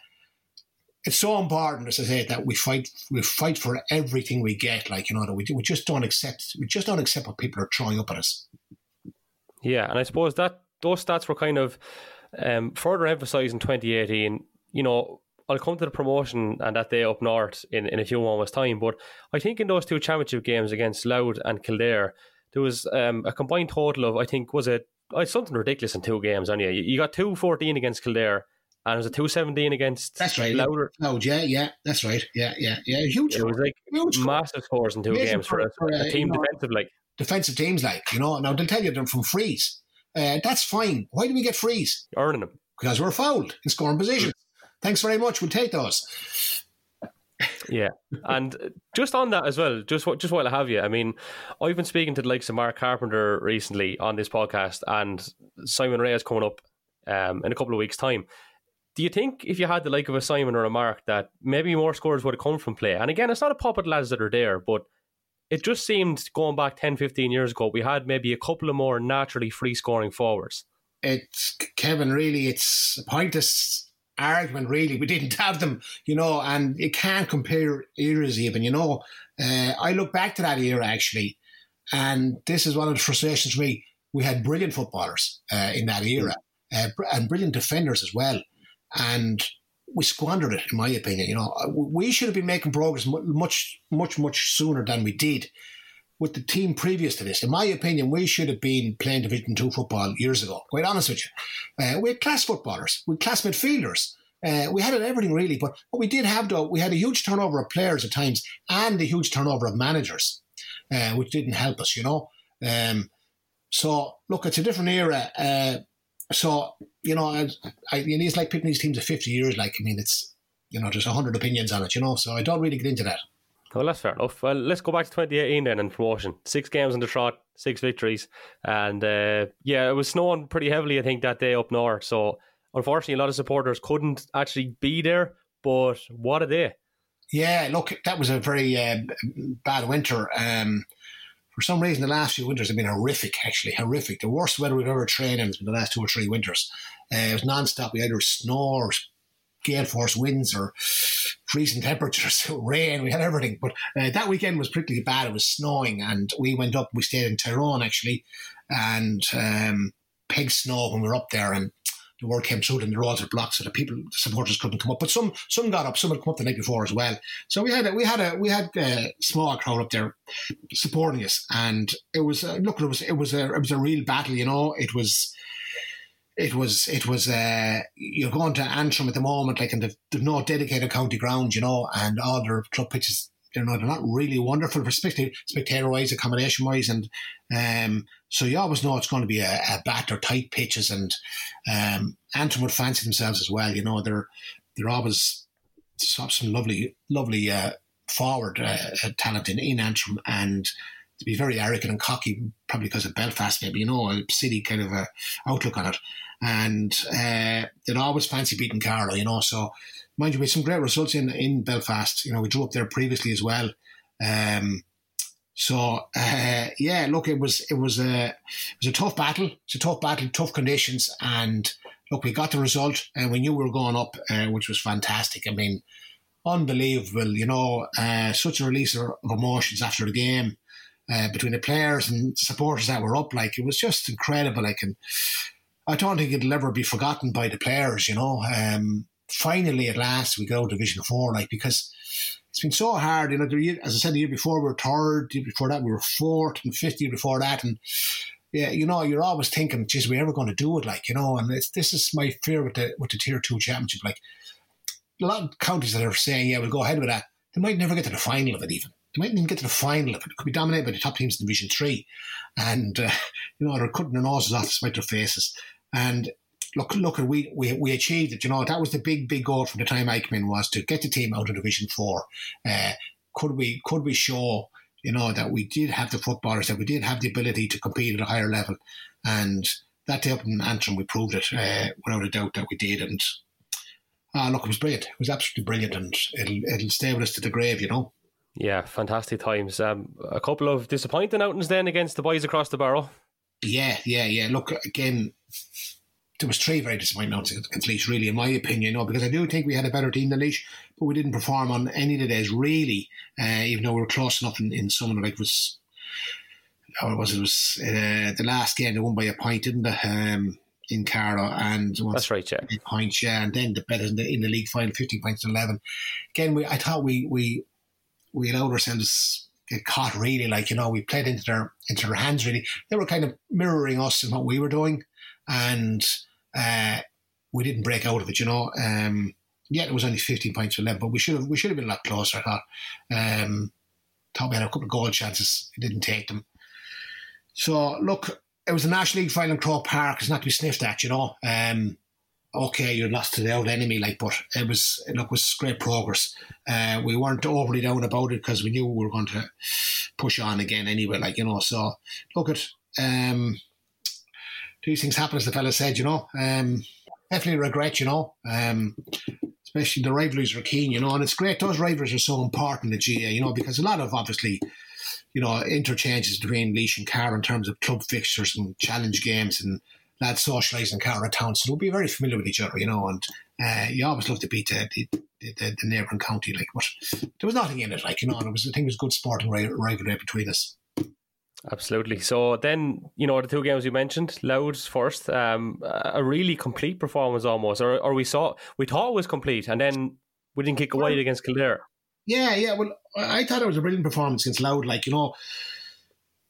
it's so important, as I say, that we fight we fight for everything we get. Like you know, that we we just don't accept we just don't accept what people are throwing up at us. Yeah, and I suppose that those stats were kind of um, further emphasised in 2018. You know, I'll come to the promotion and that day up north in, in a few moments' time. But I think in those two championship games against Louth and Kildare, there was um, a combined total of I think was it it's something ridiculous in two games. Anyway, you, you got two fourteen against Kildare. And it was a two seventeen against. That's right. Louder. Oh yeah, yeah, that's right. Yeah, yeah, yeah. Huge. It was like huge massive scores in two games for, for a, a team defensive like defensive teams like you know. Now they'll tell you they're from frees. Uh, that's fine. Why do we get frees? Earning them because we're fouled in scoring positions. Thanks very much. We'll take those. Yeah, and just on that as well, just just while I have you, I mean, I've been speaking to the likes of Mark Carpenter recently on this podcast, and Simon Rea is coming up um, in a couple of weeks' time. Do you think if you had the like of a Simon or a Mark that maybe more scores would have come from play? And again, it's not a puppet lads that are there, but it just seemed going back 10, 15 years ago, we had maybe a couple of more naturally free scoring forwards. It's Kevin, really, it's a pointless argument, really. We didn't have them, you know, and you can't compare eras even, you know. Uh, I look back to that era actually, and this is one of the frustrations for me. We had brilliant footballers uh, in that era uh, and brilliant defenders as well. And we squandered it, in my opinion. You know, we should have been making progress much, much, much sooner than we did with the team previous to this. In my opinion, we should have been playing Division Two football years ago. Quite honest with you, uh, we had class footballers, we had class midfielders. Uh, we had everything really, but what we did have though, we had a huge turnover of players at times and a huge turnover of managers, uh, which didn't help us. You know, um, so look, it's a different era. Uh, so you know, I, I, it's like picking these teams of fifty years. Like I mean, it's you know, there's hundred opinions on it. You know, so I don't really get into that. Well, that's fair enough. Well, let's go back to 2018 then in promotion. Six games in the trot, six victories, and uh, yeah, it was snowing pretty heavily. I think that day up north. So unfortunately, a lot of supporters couldn't actually be there. But what a day! Yeah, look, that was a very uh, bad winter. Um, for some reason, the last few winters have been horrific, actually, horrific. The worst weather we've ever trained in has been the last two or three winters. Uh, it was non stop. We either snow gale force winds or freezing temperatures, rain. We had everything. But uh, that weekend was pretty bad. It was snowing, and we went up. We stayed in Tyrone, actually, and um, pig snow when we were up there. And the word came through and the roads were blocked, so the people, the supporters couldn't come up. But some some got up, some had come up the night before as well. So we had a, we had a we had a small crowd up there supporting us, and it was uh, look, it was it was a it was a real battle. You know, it was. It was, it was, uh, you're going to Antrim at the moment, like, and there's no dedicated county ground, you know, and all their club pitches you know, they're not really wonderful, especially spectator wise, accommodation wise. And um, so you always know it's going to be a, a batter tight pitches. And um, Antrim would fancy themselves as well. You know, they're they're always some lovely, lovely uh, forward uh, talent in, in Antrim. And to be very arrogant and cocky, probably because of Belfast, maybe, you know, a city kind of a outlook on it. And uh, they'd always fancy beating Carlow, you know, so mind you, we had some great results in, in Belfast. You know, we drew up there previously as well. Um, so uh, yeah, look, it was it was a it was a tough battle. It's a tough battle, tough conditions, and look, we got the result, and we knew we were going up, uh, which was fantastic. I mean, unbelievable. You know, uh, such a release of emotions after the game uh, between the players and supporters that were up. Like it was just incredible. Like, and I don't think it'll ever be forgotten by the players. You know, um, finally at last we go Division Four, like because it's been so hard. You know, year, as I said the year before we were third, the year before that we were fourth, and fifth year before that, and yeah, you know, you're always thinking, "Geez, we ever going to do it?" Like you know, and it's, this is my fear with the with the Tier Two Championship. Like a lot of counties that are saying, "Yeah, we'll go ahead with that," they might never get to the final of it. Even they might even get to the final of it. It could be dominated by the top teams in Division Three, and uh, you know they're cutting their noses off despite their faces. And look, look, we, we we achieved it. You know, that was the big, big goal from the time I came in was to get the team out of Division Four. Uh, could we could we show you know that we did have the footballers that we did have the ability to compete at a higher level, and that day up in Antrim we proved it uh, without a doubt that we did. And uh, look, it was brilliant. It was absolutely brilliant, and it'll it'll stay with us to the grave. You know. Yeah, fantastic times. Um, a couple of disappointing outings then against the boys across the barrow. Yeah, yeah, yeah. Look again there was three very disappointing notes against really, in my opinion, you know, because I do think we had a better team than Laois, but we didn't perform on any of the days, really, uh, even though we were close enough in, in some of like was, or was it was uh, the last game they won by a point, didn't they? Um, in Carlow and that's right, yeah. Points, yeah, and then the better in the, in the league final, fifteen points to eleven. Again, we I thought we we we allowed ourselves get caught really, like you know, we played into their into their hands really. They were kind of mirroring us and what we were doing, and uh, we didn't break out of it, you know. Um, yeah, it was only 15 points for 11, but we should have we should have been a lot closer. I thought. Um, thought we had a couple of goal chances, didn't take them. So look, it was a National League final in Croke Park. It's not to be sniffed at, you know. Um, okay, you're lost to the old enemy, like, but it was look, was great progress. Uh, we weren't overly down about it because we knew we were going to push on again anyway, like you know. So look at um, these things happen, as the fella said, you know. Um, definitely regret, you know. Um, especially the rivalries are keen, you know, and it's great. Those rivalries are so important in GAA, you know, because a lot of obviously, you know, interchanges between Laois and Carr in terms of club fixtures and challenge games and lads socialising in Carr town, so they'll be very familiar with each other, you know, and uh, you always love to beat the, the, the, the neighbouring county, like, but there was nothing in it, like, you know, and it was, I think it was good sporting rivalry between us. Absolutely. So then, you know, the two games you mentioned, Louth's first, um, a really complete performance almost, or, or we saw, we thought it was complete, and then we didn't kick away against Kildare. Yeah, yeah. Well, I thought it was a brilliant performance against Louth. Like, you know,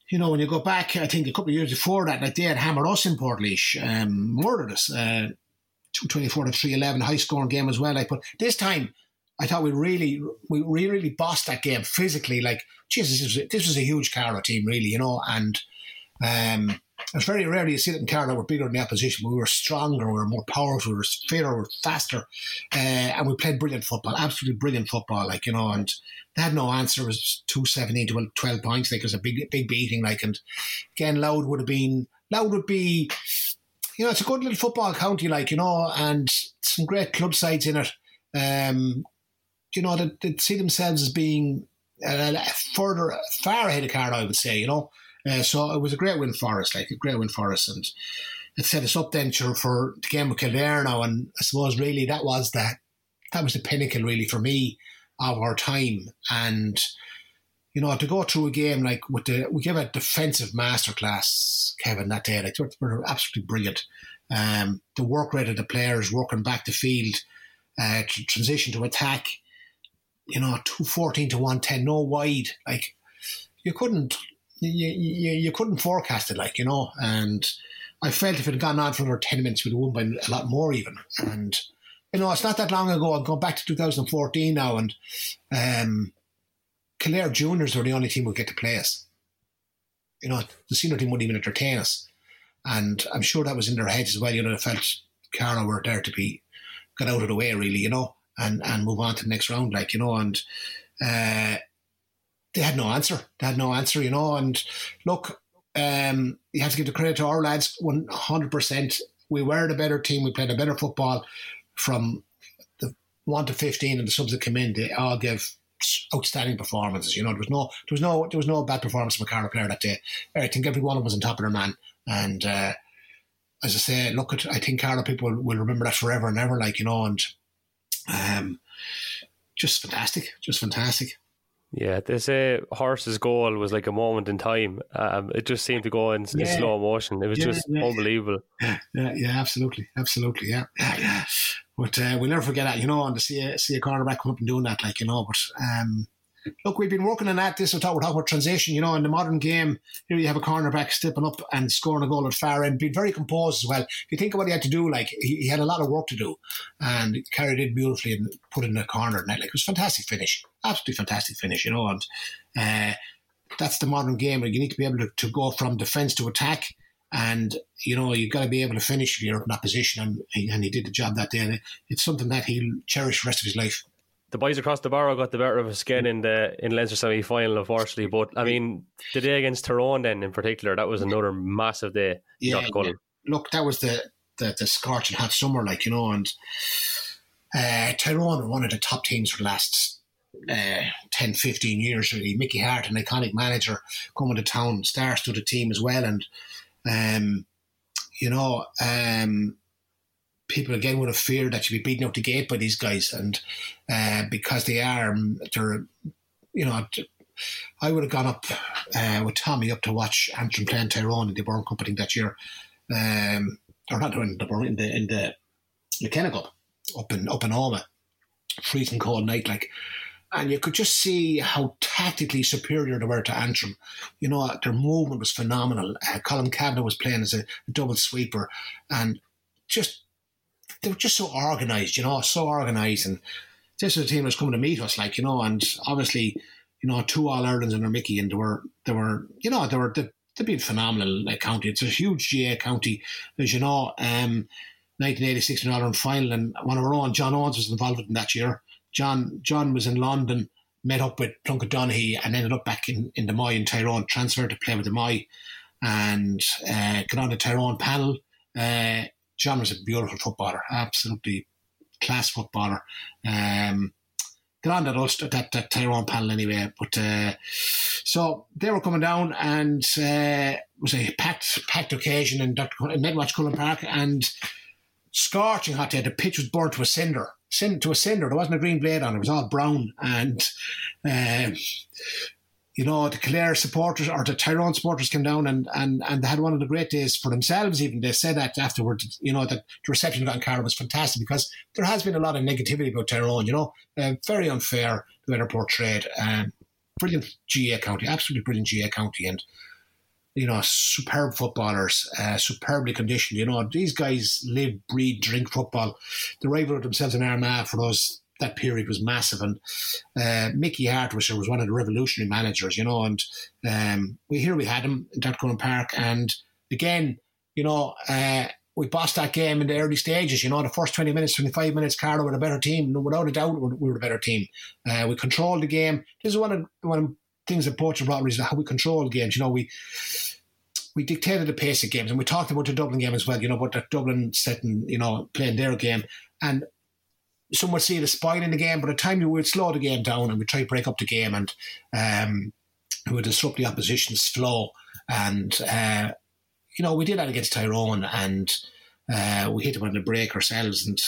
you know, when you go back, I think a couple of years before that, like they had hammered us in Portlaoise, um, murdered us, uh, 224 to 311, high scoring game as well. Like, but this time, I thought we really, we really bossed that game physically. Like, Jesus, this was, this was a huge Carlow team, really, you know. And um, it's very rarely you see it in Carlow. We're bigger than the opposition. We were stronger, we were more powerful, we were fitter, we were faster, uh, and we played brilliant football, absolutely brilliant football. Like you know, and they had no answer. It was two seventeen to twelve points. Like it was a big, big beating. Like and again, Louth would have been Louth would be, you know, it's a good little football county. Like you know, and some great club sides in it. Um, you know, they, they see themselves as being uh, further, far ahead of Carlow. I would say, you know. Uh, so it was a great win for us, like a great win for us, and it set us up then for the game with Kildare now. And I suppose really that was that that was the pinnacle really for me of our time. And you know to go through a game like with the we gave a defensive masterclass, Kevin, that day. Like they were absolutely brilliant. Um, the work rate of the players working back the field, uh, transition to attack. You know, two fourteen to one ten, no wide. Like you couldn't you, you, you couldn't forecast it, like, you know. And I felt if it had gone on for another 10 minutes, we'd have won by a lot more, even. And, you know, it's not that long ago. I'm going back to 2014 now, and um, Kildare Juniors were the only team who get to play us. You know, the senior team wouldn't even entertain us. And I'm sure that was in their heads as well. You know, they felt Carlow were there to be got out of the way, really, you know, and, and move on to the next round, like, you know. And uh, they had no answer. They had no answer, you know. And look, um, you have to give the credit to our lads 100%. We were the better team. We played a better football from the 1 to 15 and the subs that came in. They all gave outstanding performances. You know, there was no, there was no, there was no bad performance from a Carlow player that day. I think every one of them was on top of their man. And uh, as I say, look at, I think Carlow people will remember that forever and ever. Like you know, and um, just fantastic, just fantastic. Yeah, they say Horse's goal was like a moment in time. Um, it just seemed to go in, yeah. in slow motion. It was yeah, just yeah, unbelievable. Yeah, yeah, absolutely, absolutely, yeah, yeah. But uh, we'll never forget that, you know, and to see a, see a cornerback come up and doing that, like you know. But um, look, we've been working on that. This is we're talking about transition. You know, in the modern game, here you have a cornerback stepping up and scoring a goal at far end, being very composed as well. If you think of what he had to do, like he, he had a lot of work to do, and carried it beautifully and put it in the corner net. Like it was fantastic finish, absolutely fantastic finish. You know, and uh, that's the modern game. Where you need to be able to, to go from defence to attack. And you know you've got to be able to finish if you're in that position, and he, and he did the job that day. And it's something that he'll cherish the rest of his life the boys across the bar got the better of us again in the in Leinster semi final, unfortunately. But I mean, the day against Tyrone, then in particular, that was another massive day. Yeah, yeah. look, that was the, the the scorching hot summer, like you know, and uh, Tyrone were one of the top teams for the last uh, 10, 15 years. Really, Mickey Harte, an iconic manager, coming to town, stars to the team as well, and um, you know, um, people again would have feared that you'd be beaten out the gate by these guys, and uh, because they are, they're, you know, I would have gone up uh, with Tommy up to watch Antrim playing Tyrone in the Burn Company that year, um, or not in the Burn in the in the McKenna Cup up in up in Omagh, freezing cold night like. And you could just see how tactically superior they were to Antrim. You know, their movement was phenomenal. Uh, Colm Cavanagh was playing as a double sweeper, and just they were just so organised, you know, so organised. And this was a team that was coming to meet us, like, you know, and obviously, you know, two All Irelands under Mickey, and they were, they were, you know, they were, they, they've been phenomenal like, county. It's a huge GAA county, as you know. Um, 1986 in Ireland final, and one of our own, John Owens, was involved in that year. John John was in London, met up with Plunkett Donaghy, and ended up back in, in the Moy in Tyrone, transferred to play with the Moy, and uh, got on the Tyrone panel. Uh, John was a beautiful footballer, absolutely class footballer. Um, got on that Ulster, that, that Tyrone panel anyway. But uh, so they were coming down, and uh, it was a packed packed occasion in Dr. in Netwatch Cullen Park, and scorching hot day. The pitch was burnt to a cinder, to a cinder. There wasn't a green blade on it; it was all brown, and. Uh, you know, the Clare supporters or the Tyrone supporters came down and, and, and they had one of the great days for themselves, even. They said that afterwards, you know, that the reception got in Carlow was fantastic because there has been a lot of negativity about Tyrone, you know, uh, very unfair the way they're portrayed. Um, brilliant GAA county, absolutely brilliant GAA county. And, you know, superb footballers, uh, superbly conditioned. You know, these guys live, breathe, drink football. They rivaled themselves in Armagh for those that period was massive. And uh, Mickey Harte was, one of the revolutionary managers, you know. And um, we here we had him in Dr. Park, and again, you know, uh, we bossed that game in the early stages. You know, the first 20 minutes, 25 minutes, Carlow were a better team. Without a doubt, we were a better team. Uh, we controlled the game. This is one of, one of the things that Poacher brought is how we control games. You know, we we dictated the pace of games, and we talked about the Dublin game as well. You know, about the Dublin setting, you know, playing their game, and some would see it as spoiling the game, but at times we would slow the game down and we try to break up the game and um, we would disrupt the opposition's flow. And uh, you know, we did that against Tyrone and uh, we hit them on the break ourselves. And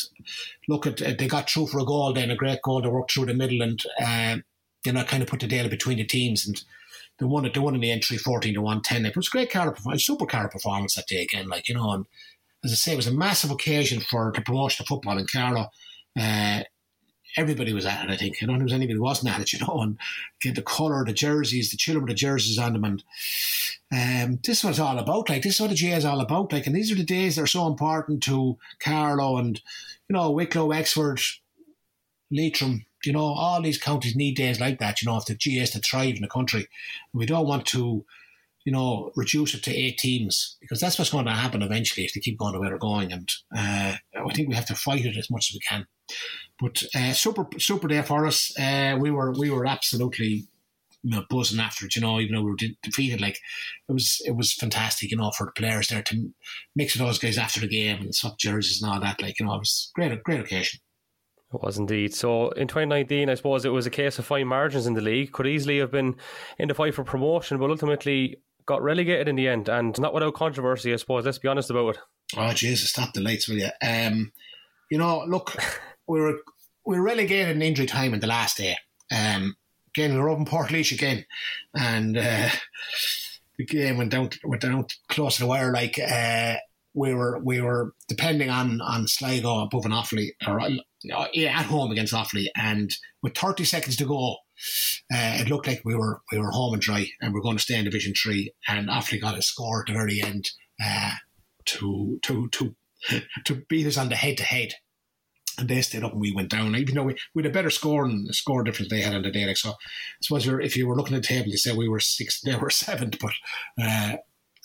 look at they got through for a goal, then a great goal. They worked through the middle and uh, you know kind of put the deal between the teams and. They won it. They won in the entry, fourteen to one ten. It was a great Carlow performance, super car performance that day again. Like you know, and as I say, it was a massive occasion for the promotion of football in Carlow. Uh, everybody was at it, I think. I don't anybody who wasn't at it, you know, and get the colour, the jerseys, the children with the jerseys on them. And um, this is what it's all about. Like, this is what the GAA is all about. Like, and these are the days that are so important to Carlow and, you know, Wicklow, Wexford, Leitrim, you know, all these counties need days like that, you know, if the GAA is to thrive in the country. We don't want to, you know, reduce it to eight teams because that's what's going to happen eventually if they keep going the way they're going. And uh, I think we have to fight it as much as we can. But uh, super, super day for us. Uh, we were, we were absolutely you know, buzzing after it. You know, even though we were de- defeated, like it was, it was fantastic. You know, for the players there to mix with those guys after the game and swap jerseys and all that. Like you know, it was great, great occasion. It was indeed. So in 2019, I suppose it was a case of fine margins in the league. Could easily have been in the fight for promotion, but ultimately got relegated in the end, and not without controversy, I suppose. Let's be honest about it. Oh Jesus, stop the lights, will you? Um, you know, look, we were we were relegated in injury time in the last day. Um, again, we were up in Portlaoise again, and uh, the game went down went down close to the wire. Like uh, we were we were depending on on Sligo above an Offaly or uh, at home against Offaly, and with 30 seconds to go, uh, it looked like we were we were home and dry, and we are going to stay in Division Three. And Offaly got a score at the very end uh, to to to to beat us on the head to head. And they stayed up and we went down. Even though we, we had a better score and score difference they had on the day. Like, so I suppose if you were looking at the table, you say we were sixth, they were seventh, but uh,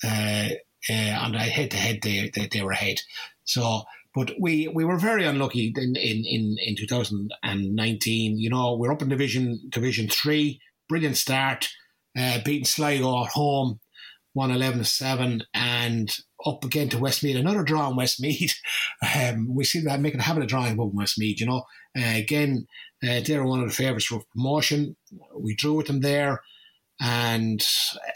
uh, uh, on the head to head, they they were ahead. So but we, we were very unlucky in, in, in, in 2019. You know, we're up in Division Division Three. Brilliant start, uh, beating Sligo at home, 111 7, and up again to Westmeath, Another draw in Westmeath. Um, we seem to make a habit of drawing above Westmeath, you know. Uh, again, uh, they're one of the favourites for promotion. We drew with them there and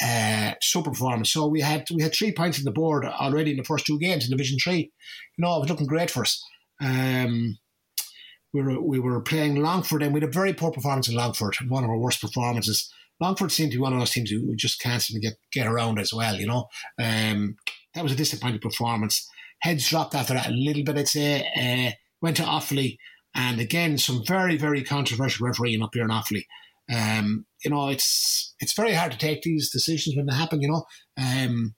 uh, super performance. So we had we had three points on the board already in the first two games in Division Three. You know, it was looking great for us. Um, we were we were playing Longford, and we had a very poor performance in Longford. One of our worst performances. Longford seemed to be one of those teams who just can't seem to get get around as well. You know, um, that was a disappointing performance. Heads dropped after that a little bit. I'd say uh, went to Offaly, and again some very very controversial refereeing up here in Offaly. Um, you know, it's it's very hard to take these decisions when they happen. You know, um,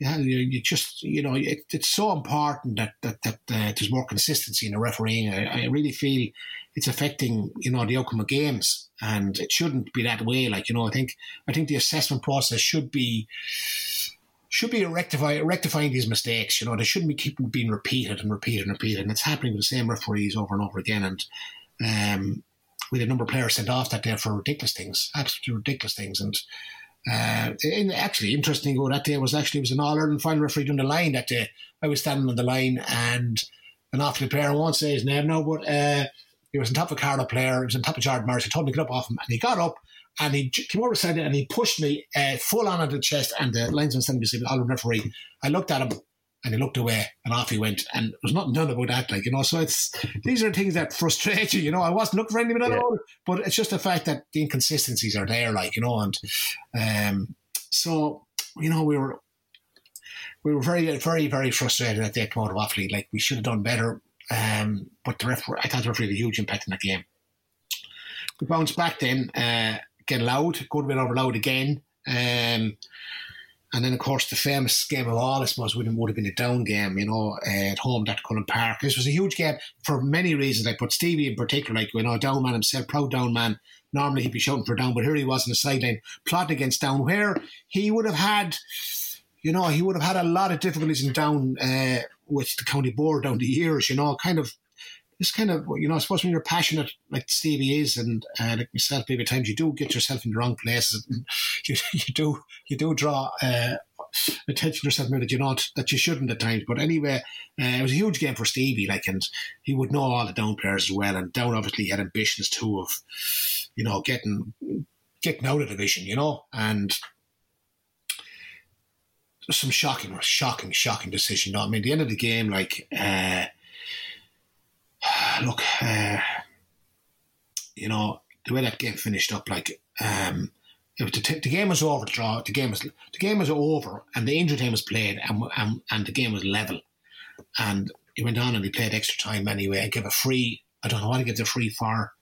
yeah, you, you just you know it, it's so important that that, that uh, there's more consistency in the refereeing. I, I, really feel it's affecting you know the outcome of games, and it shouldn't be that way. Like you know, I think I think the assessment process should be should be rectify, rectifying these mistakes. You know, they shouldn't be keeping being repeated and repeated and repeated, and it's happening with the same referees over and over again. And um, we had a number of players sent off that day for ridiculous things, absolutely ridiculous things. And uh, actually, interesting go that day was actually it was an All Ireland final referee on the line that day. I was standing on the line and an Offaly player, I won't say his name now, but uh, he was on top of a Carlow player, he was on top of Jordan Morris. He told me to get up off him, and he got up and he came over beside it and he pushed me uh, full on at the chest, and the linesman standing beside the All Ireland referee. I looked at him and he looked away and off he went. And there was nothing done about that, like, you know. So it's these are things that frustrate you, you know. I wasn't looking for anything at all, but it's just the fact that the inconsistencies are there, like, you know, and um, so, you know, we were we were very, very, very frustrated at the of Offaly. Like we should have done better. Um, but the referee, I thought the referee had a huge impact in that game. We bounced back then, uh, get Louth, good win over Louth again. Um, and then, of course, the famous game of all, I suppose, would have been a down game, you know, uh, at home at Cullen Park. This was a huge game for many reasons. Like, put Stevie in particular, like, you know, down man himself, proud down man. Normally he'd be shouting for down, but here he was on the sideline, plotting against down, where he would have had, you know, he would have had a lot of difficulties in down uh, with the county board down the years. You know, kind of this kind of you know, I suppose when you're passionate like Stevie is, and uh, like myself, maybe at times you do get yourself in the wrong places. You, you do you do draw uh, attention to yourself that you not that you shouldn't at times. But anyway, uh, it was a huge game for Stevie. Like, and he would know all the down players as well. And down obviously had ambitions too of you know getting getting out of division. You know, and some shocking, shocking, shocking decision. You know, I mean, the end of the game, like. Uh, look, uh, you know, the way that game finished up, like, um, the, t- the game was over. The draw. The game was the game was over, and the injury time was played, and, and and the game was level. And he went on and he played extra time anyway, and gave a free. I don't know what to give the free for.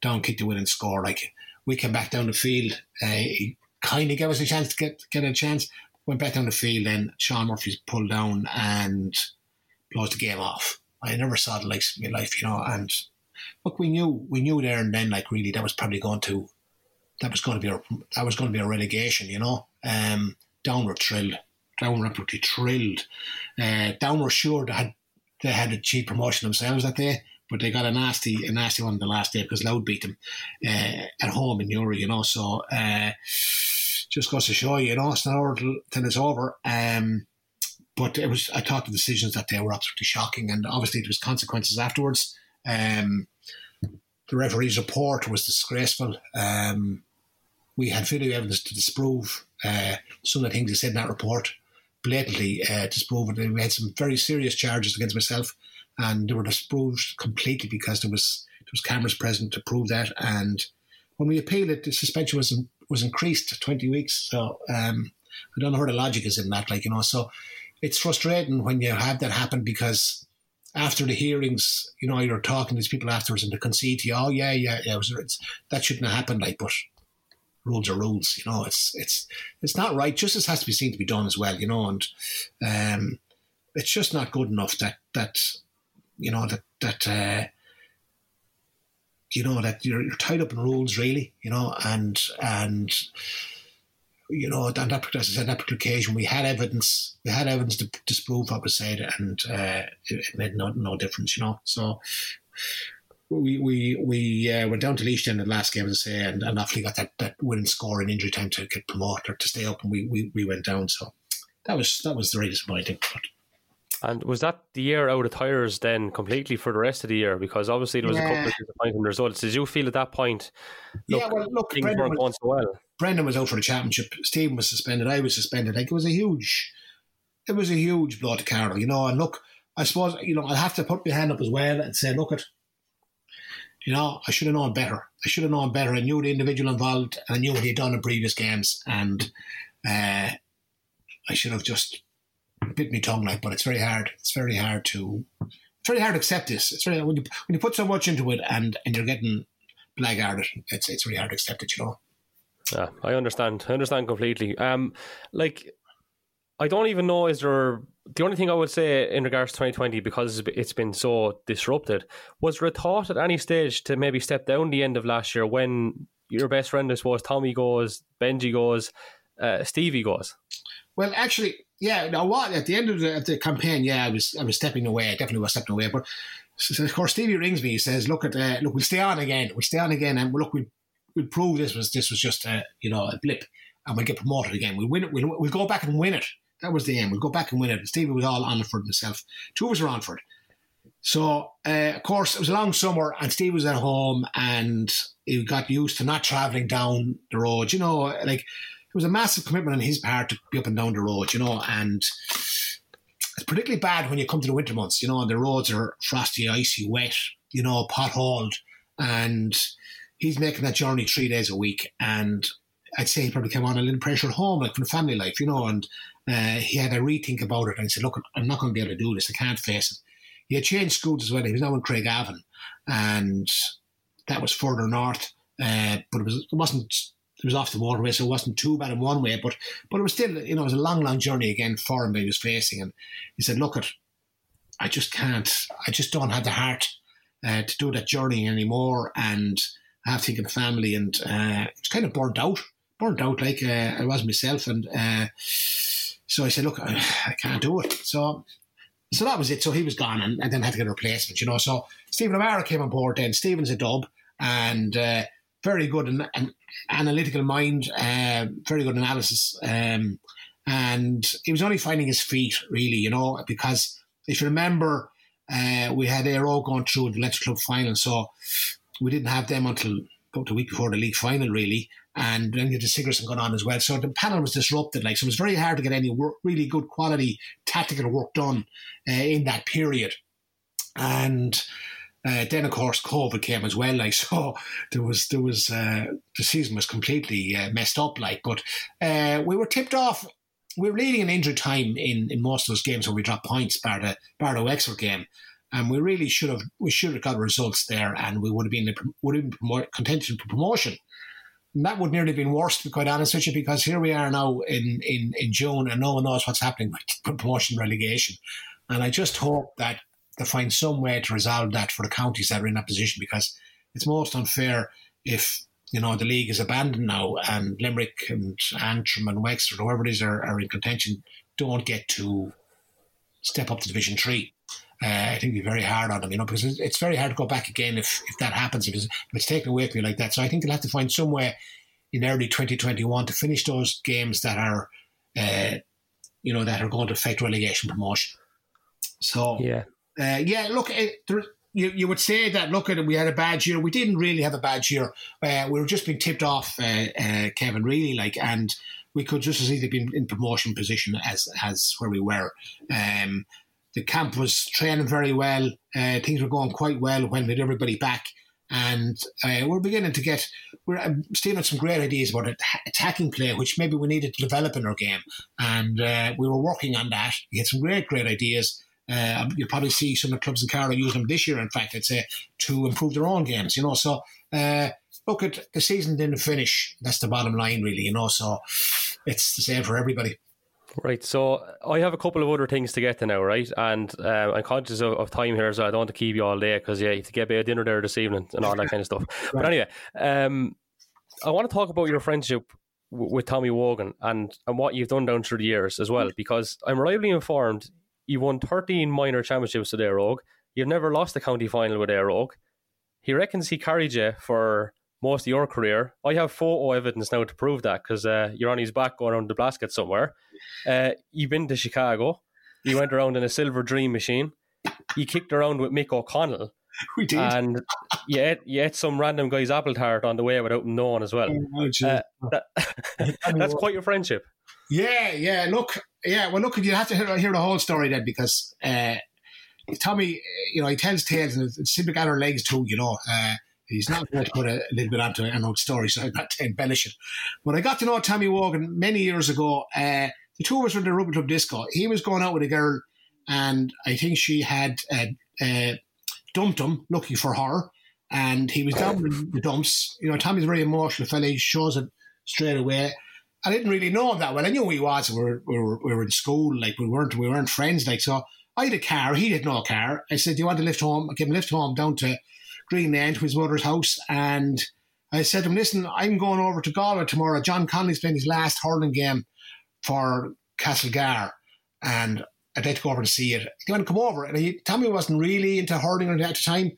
Down kick the winning score. Like we came back down the field. Uh, he kind of gave us a chance to get get a chance. Went back down the field, then Sean Murphy's pulled down and blows the game off. I never saw the likes of my life, you know. And look, we knew we knew there and then, like really, that was probably going to that was going to be a that was going to be a relegation, you know. Um, down were thrilled, down were absolutely thrilled. Uh, down were sure they had they had achieved promotion themselves that day, but they got a nasty a nasty one the last day because Louth beat them uh, at home in Newry, you know. So uh, just goes to show you, you know, it's not over till it's over. Um, but it was I thought the decisions that day were absolutely shocking, and obviously there was consequences afterwards. Um, the referee's report was disgraceful. Um, we had video evidence to disprove uh, some of the things he said in that report, blatantly uh, disprove it. We had some very serious charges against myself, and they were disproved completely because there was there was cameras present to prove that. And when we appealed it, the suspension was was increased to twenty weeks. So um, I don't know where the logic is in that, like you know. So it's frustrating when you have that happen because after the hearings, you know, you're talking to these people afterwards and they concede to you, oh yeah, yeah, yeah, that shouldn't have happened, like, but rules are rules, you know. It's it's it's not right. Justice has to be seen to be done as well, you know, and um, it's just not good enough that that you know that that uh, you know that you're, you're tied up in rules, really, you know, and and you know, on that, as I said, that particular occasion, we had evidence, we had evidence to disprove what was said, and uh, it, it, made no, no difference, you know. So we we we uh, went down to Laois in the last game, as I say, and, and Offaly got that, that winning score in injury time to get promoted or to stay up, and we, we, we went down. So that was that was the really disappointing. But and was that the year out of tires then completely for the rest of the year? Because obviously there was yeah. a couple of disappointing results. Did you feel at that point? Look, yeah, well, look, things Brendan weren't going so well. Brendan was out for the championship. Stephen was suspended. I was suspended. Like it was a huge, it was a huge blow to Carlow, you know. And look, I suppose you know I'll have to put my hand up as well and say, look at, you know, I should have known better. I should have known better. I knew the individual involved. And I knew what he'd done in previous games, and uh, I should have just bit me tongue like, but it's very hard. It's very hard to it's very hard to accept this. It's very when you when you put so much into it and and you're getting blackguarded, it's it's really hard to accept it, you know. Yeah, I understand. I understand completely. Um, like I don't even know is there the only thing I would say in regards to 2020 because it's been so disrupted was there a thought at any stage to maybe step down the end of last year when your best friend I suppose Tommy goes, Benji goes, uh, Stevie goes. Well, actually, yeah. Now, what at the end of the, of the, campaign, yeah, I was I was stepping away. I definitely was stepping away. But so of course, Stevie rings me. He says, "Look at uh, look, we'll stay on again. We'll stay on again, and look, we'll we'll prove this was this was just a you know a blip, and we'll get promoted again. We'll win it. We'll, we'll go back and win it. That was the aim. We'll go back and win it. Stevie was all on for himself. Two of us were on for it. So, uh, of course, it was a long summer, and Steve was at home, and he got used to not travelling down the road. You know, like it was a massive commitment on his part to be up and down the road, you know, and it's particularly bad when you come to the winter months, you know, and the roads are frosty, icy, wet, you know, potholed, and he's making that journey three days a week, and I'd say he probably came on a little pressure at home, like from the family life, you know, and uh, he had a rethink about it and he said, look, I'm not going to be able to do this. I can't face it. He had changed schools as well. He was now in Craigavon, and that was further north, uh, but it, was, it wasn't it was off the motorway, so it wasn't too bad in one way, but but it was still, you know, it was a long, long journey again for him that he was facing. And he said, Look at I just can't I just don't have the heart uh, to do that journey anymore and I have to think of the family and uh, it's kind of burnt out. Burnt out like uh, I was myself and uh, So I said, look, I, I can't do it. So so that was it. So he was gone and, and then had to get a replacement, you know. So Stephen O'Mara came on board then. Stephen's a dub and uh, very good and an analytical mind, uh, very good analysis. Um, and he was only finding his feet, really, you know, because if you remember, uh, we had Óg going through the Leinster Club final, so we didn't have them until a week before the league final, really. And then you had the going on as well. So the panel was disrupted, like, so it was very hard to get any work, really good quality tactical work done uh, in that period. And uh, then, of course, COVID came as well. Like so, there was there was uh, the season was completely uh, messed up. Like, but uh, we were tipped off we were leading in injury time in, in most of those games where we dropped points, bar the, bar the Wexford game. And we really should have we should have got results there, and we would have been would have been contention for promotion. And that would nearly have been worse, to be quite honest with you, because here we are now in, in, in June, and no one knows what's happening with promotion relegation. And I just hope that they find some way to resolve that for the counties that are in that position, because it's most unfair if you know, the league is abandoned now, and Limerick and Antrim and Wexford, whoever it is, are, are in contention, don't get to step up to Division Three. Uh, I think it'd be very hard on them, you know, because it's, it's very hard to go back again if, if that happens, if it's, if it's taken away from you like that. So I think they'll have to find some way in early 2021 to finish those games that are, uh, you know, that are going to affect relegation promotion. So, yeah. Uh, yeah, look, it, there, you, you would say that look at it, we had a bad year. We didn't really have a bad year. Uh, we were just being tipped off, uh, uh, Kevin, really like, and we could just as easily be in promotion position as as where we were. Um, the camp was training very well. Uh, things were going quite well when we had everybody back. And uh, we're beginning to get, we're um, stealing some great ideas about attacking play, which maybe we needed to develop in our game. And uh, we were working on that. We had some great, great ideas. Uh, you'll probably see some of the clubs in Carlow use them this year, in fact, I'd say, to improve their own games, you know. So, uh, look, at the season didn't finish. That's the bottom line, really, you know. So, it's the same for everybody. Right, so I have a couple of other things to get to now, right? And uh, I'm conscious of, of, time here, so I don't want to keep you all day because yeah, you have to get a dinner there this evening and all that kind of stuff. But anyway, um, I want to talk about your friendship w- with Tommy Wogan and, and what you've done down through the years as well, because I'm reliably informed you won 13 minor championships with Óg. You've never lost a county final with Éire Óg. He reckons he carried you for most of your career. I have photo evidence now to prove that because uh, you're on his back going around the basket somewhere. Uh, you've been to Chicago. You went around in a silver dream machine. You kicked around with Mick O'Connell. We did. And you ate, you ate some random guy's apple tart on the way without knowing as well. Oh, uh, that, that's quite your friendship. Yeah, yeah. Look, yeah. Well, look, you have to hear, hear the whole story then because uh, Tommy, you know, he tells tales and it's simply got her legs too. You know, uh, he's not going to put a, little bit onto an old story, so I'm not to embellish it. But I got to know Tommy Wogan many years ago. Uh, the two of us were in the Rugby Club Disco. He was going out with a girl, and I think she had uh, uh, dumped him, looking for her. And he was down in the dumps. You know, Tommy's a very emotional fella. He shows it straight away. I didn't really know him that well. I knew who he was. We were, we were, we were in school, like we weren't we weren't friends. Like so, I had a car. He had no car. I said, "Do you want to lift home?" I gave him a lift home down to Green Lane to his mother's house, and I said to him, "Listen, I'm going over to Galway tomorrow. John Connolly's playing his last hurling game for Castlegar, and I'd like to go over and see it. You want to come over?" And he, Tommy wasn't really into hurling at the time. He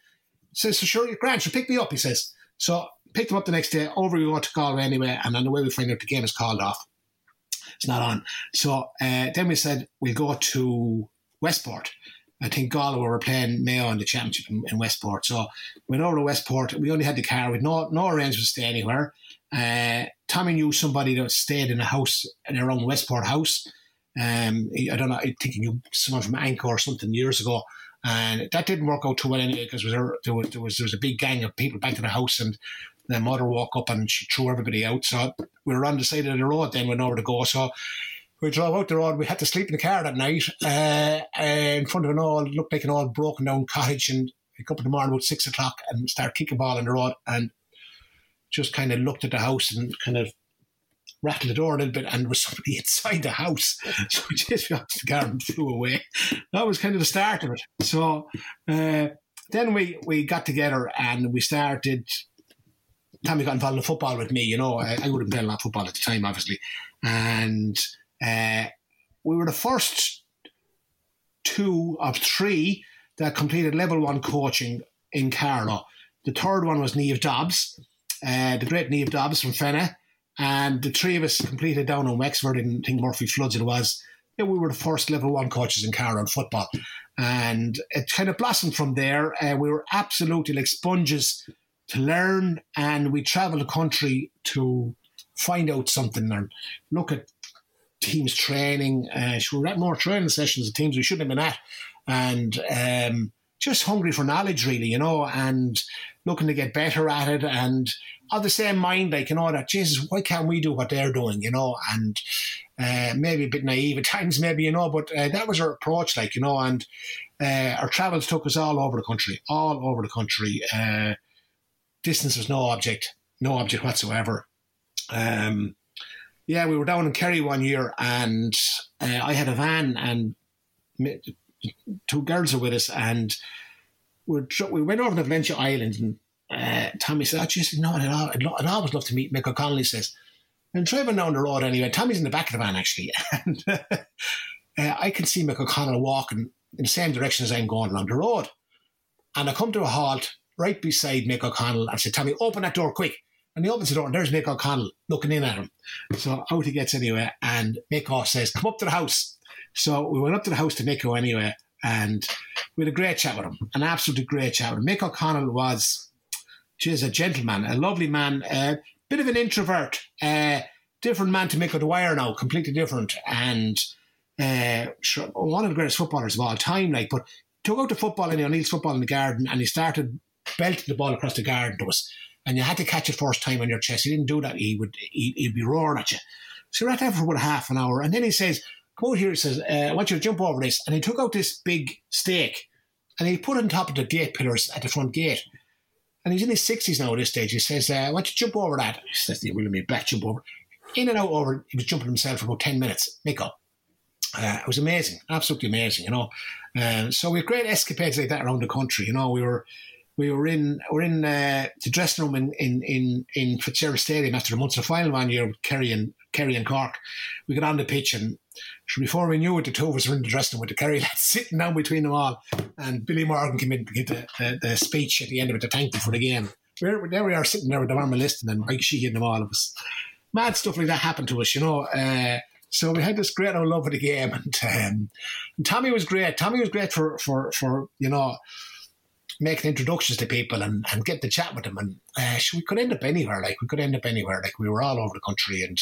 says, "So sure, Grant, you pick me up." He says. So picked him up the next day. Over we go to Galway anyway, and on the way we find out the game is called off. It's not on. So uh, then we said we'll go to Westport. I think Galway were playing Mayo in the championship in, in, Westport. So we went over to Westport. We only had the car. with no no arrangement to stay anywhere. Uh, Tommy knew somebody that stayed in a house in their own Westport house. Um, I don't know. I think he knew someone from Anchor or something years ago. And that didn't work out too well anyway because there, was, there was there was a big gang of people back to the house and the mother woke up and she threw everybody out. So we were on the side of the road then, we nowhere to go. So we drove out the road. We had to sleep in the car that night uh, in front of an old, looked like an old broken down cottage. And we up in the morning about six o'clock and start kicking ball on the road and just kind of looked at the house and kind of rattled the door a little bit and there was somebody inside the house. So we just got the car and flew away. That was kind of the start of it. So uh, then we, we got together and we started Tommy got involved in football with me. You know, I, I would have been playing a lot of football at the time, obviously, and uh, we were the first two of three that completed level one coaching in Carlow. The third one was Neve Dobbs, uh, the great Neve Dobbs from Fenagh. And the three of us completed down in Wexford in, think, Murphy Floods it was. Yeah, we were the first level one coaches in Carlow in football. And it kind of blossomed from there. Uh, we were absolutely like sponges to learn. And we traveled the country to find out something and look at teams training. Uh, we were at more training sessions of teams we shouldn't have been at. And um, just hungry for knowledge, really, you know, and looking to get better at it. And of the same mind, like, you know, that, Jesus, why can't we do what they're doing, you know? And uh, maybe a bit naive at times, maybe, you know, but uh, that was our approach, like, you know, and uh, our travels took us all over the country, all over the country. Uh, distance was no object, no object whatsoever. Um, yeah, we were down in Kerry one year and uh, I had a van and two girls are with us and we're, we went over to Valentia Island and uh, Tommy said, oh, geez, no, I'd, I'd, I'd always love to meet Mick O'Connell, he says. And driving down the road anyway, Tommy's in the back of the van actually, and uh, I can see Mick O'Connell walking in the same direction as I'm going along the road. And I come to a halt right beside Mick O'Connell. I said, Tommy, open that door quick. And he opens the door, and there's Mick O'Connell looking in at him. So out he gets anyway, and Mick O says, Come up to the house. So we went up to the house to Mick anyway, and we had a great chat with him, an absolutely great chat with him. Mick O'Connell was, she's a gentleman, a lovely man, a bit of an introvert, a different man to Mick O'Dwyer now, completely different, and uh, one of the greatest footballers of all time. Like, but took out the football in O'Neill's football in the garden, and he started belting the ball across the garden to us and you had to catch it first time on your chest. He didn't do that. He would he, would be roaring at you. So you're at that for about half an hour, and then he says, "Come out here." He says, uh, "I want you to jump over this." And he took out this big stake, and he put it on top of the gate pillars at the front gate. And he's in his sixties now at this stage. He says, uh, "I want you to jump over that." He says, "You will me back jump over." In and out over. He was jumping himself for about ten minutes. Make up. Uh, it was amazing, absolutely amazing, you know. Uh, so we had great escapades like that around the country. You know, we were we were in we are in uh, the dressing room in in in, in Fitzgerald Stadium after the Munster final one year with Kerry and Kerry and Cork. We got on the pitch and before we knew it, the two of us were in the dressing room with the Kerry lads sitting down between them all. And Billy Morgan came in to give the, the, the speech at the end of it to thank them for the game. We're, there we are sitting there with the Armour listening and Mike Sheehan and all of us. Mad stuff like that happened to us, you know. Uh, so we had this great old love of the game, and, um, and Tommy was great. Tommy was great for for for you know making introductions to people and, and getting to chat with them. And uh, we could end up anywhere. Like we could end up anywhere. Like we were all over the country and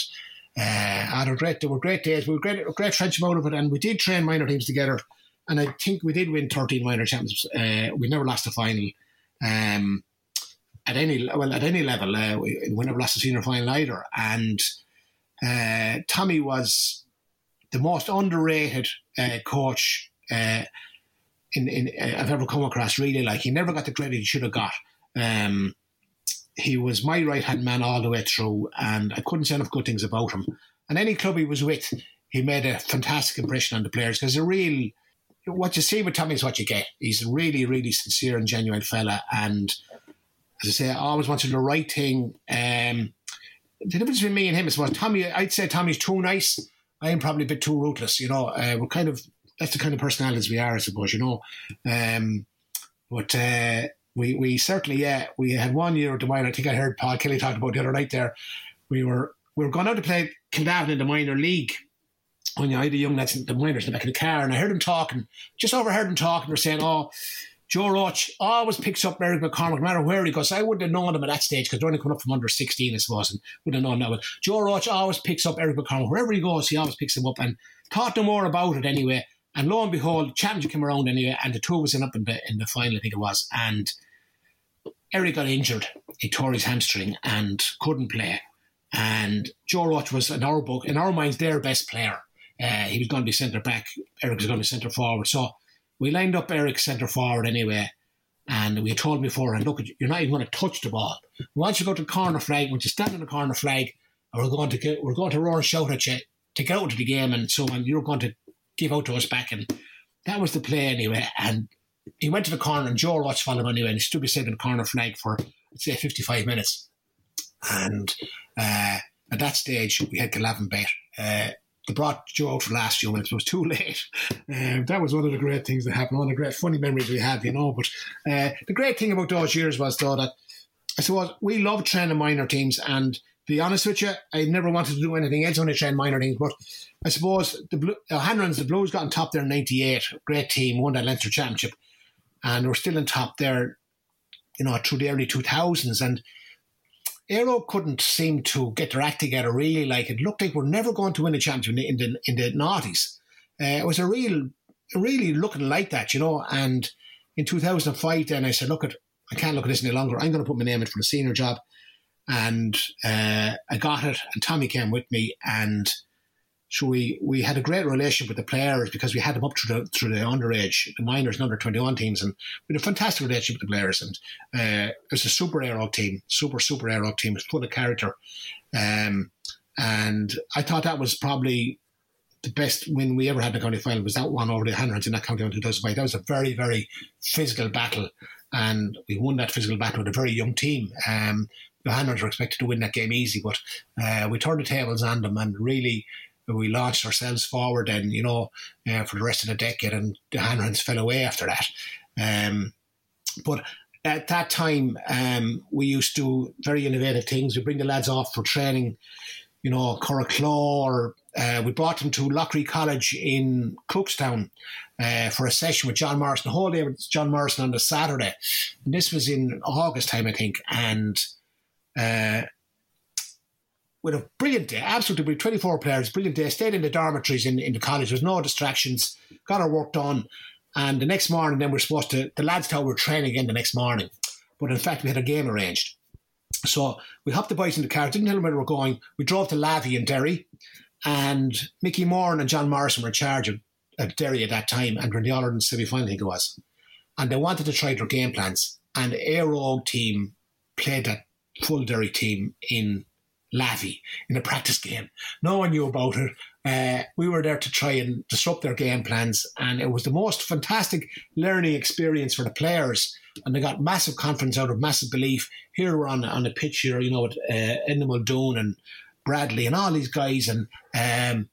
uh, had a great. There were great days. We were great, great friendship out of it, and we did train minor teams together. And I think we did win thirteen minor championships. Uh, we never lost a final. Um, at any well at any level, uh, we, we never lost a senior final either. And uh, Tommy was the most underrated uh, coach uh, in, in I've ever come across. Really, like he never got the credit he should have got. Um, he was my right hand man all the way through, and I couldn't say enough good things about him. And any club he was with, he made a fantastic impression on the players because a real what you see with Tommy is what you get. He's a really, really sincere and genuine fella, and as I say, I always wanted the right thing. Um, the difference between me and him is well, Tommy. I'd say Tommy's too nice. I am probably a bit too ruthless. You know, uh, we're kind of that's the kind of personalities we are, I suppose, you know. Um, but uh, we we certainly yeah we had one year at the minor. I think I heard Paul Kelly talk about the other night there. We were we were going out to play Kildavin in the minor league. When you had the young lads in the minors in the back of the car, and I heard them talking, just overheard them talking. They're saying, "Oh, Joe Roach always picks up Eric McCormack, no matter where he goes. I wouldn't have known him at that stage because they're only coming up from under 16, I suppose, and wouldn't have known that. But Joe Roach always picks up Eric McCormack. Wherever he goes, he always picks him up and thought no more about it anyway. And lo and behold, championship came around anyway, and the two was in up in the, in the final, I think it was. And Eric got injured. He tore his hamstring and couldn't play. And Joe Roach was, in our book, in our minds, their best player. Uh, he was going to be centre back. Eric was going to be centre forward. So we lined up Eric centre forward anyway. And we told him before, and look, you're not even going to touch the ball. Once you go to the corner flag, once you stand on the corner flag, we're going to get, we're going to roar and shout at you to get out of the game and so on. You're going to give out to us back. And that was the play anyway. And he went to the corner and Joe Roach followed him anyway. And he stood beside the corner flag for, let's say, 55 minutes. And uh, at that stage, we had Glavin bet. Uh, they brought Joe out for the last few minutes. It was too late. Um, that was one of the great things that happened. One of the great funny memories we have, you know. But uh, the great thing about those years was though that I suppose we loved training minor teams and be honest with you, I never wanted to do anything else I trained minor things. But I suppose the Blue, uh, Hanrahans, the Blues got on top there in '98. Great team, won that Leinster Championship, and we're still in top there, you know, through the early 2000s. And Éire Óg couldn't seem to get their act together. Really, like it looked like we're never going to win a championship in the in the noughties. Uh, it was a real, really looking like that, you know. And in 2005, then I said, look, at I can't look at this any longer. I'm going to put my name in for the senior job and uh, I got it. And Tommy came with me, and so we we had a great relationship with the players because we had them up through the through the underage, the minors and under twenty one teams, and we had a fantastic relationship with the players. And uh, it was a super Éire Óg team, super super Éire Óg team, full of character. Um, and I thought that was probably the best win we ever had in the county final was that one over the Hanrahans in that county in 2005. That was a very, very physical battle, and we won that physical battle with a very young team. Um, the Hanrahans were expected to win that game easy, but uh, we turned the tables on them and really we launched ourselves forward and you know uh, for the rest of the decade and the Hanrahans fell away after that. Um, but at that time, um, we used to very innovative things. We bring the lads off for training, you know, Coraclaw, or uh, we brought them to Loughry College in Cookstown uh, for a session with John Morrison. The whole day with John Morrison on the Saturday. And this was in August time, I think. And uh, with a brilliant day, absolutely brilliant, 24 players, brilliant day, stayed in the dormitories in, in the college, there was no distractions, got our work done. And the next morning, then we're supposed to, the lads told we were training again the next morning. But in fact, we had a game arranged. So we hopped the boys in the car, didn't tell them where we were going. We drove to Lavey in Derry, and Mickey Moran and John Morrison were in charge of Derry at that time, and were in the All Ireland semi final, I think it was. And they wanted to try their game plans. And Éire Óg team played that full Derry team in Lavey in a practice game. No one knew about it. Uh, we were there to try and disrupt their game plans, and it was the most fantastic learning experience for the players. And they got massive confidence out of massive belief. Here we're on on the pitch here, you know, with uh, Muldoon and Bradley and all these guys, and um,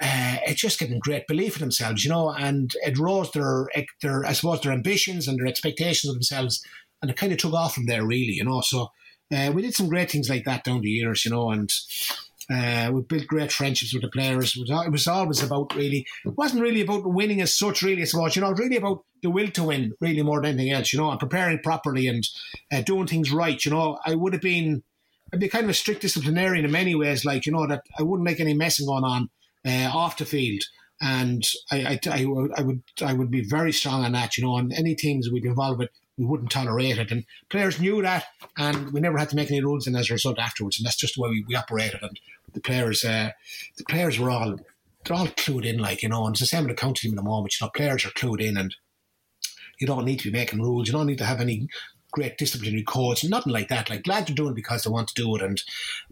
uh, it's just great belief in themselves, you know, and it rose their their I suppose their ambitions and their expectations of themselves, and it kind of took off from there, really, you know. So uh, we did some great things like that down the years, you know, and uh, we built great friendships with the players. It was, it was, always about really, it wasn't really about winning as such, really, as much, you know, really about the will to win, really more than anything else, you know, and preparing properly and uh, doing things right, you know. I would have been, I'd be kind of a strict disciplinarian in many ways, like, you know, that I wouldn't like any messing going on uh, off the field. And I, I, I, I, would I would be very strong on that, you know, and any teams we'd be involved with, we wouldn't tolerate it. And players knew that, and we never had to make any rules and as a result afterwards. And that's just the way we, we operated. And the players, uh, the players were all they're all clued in, like you know. And it's the same with the county team in the moment. You know, players are clued in, and you don't need to be making rules. You don't need to have any great disciplinary codes, nothing like that. Like glad they're doing it because they want to do it, and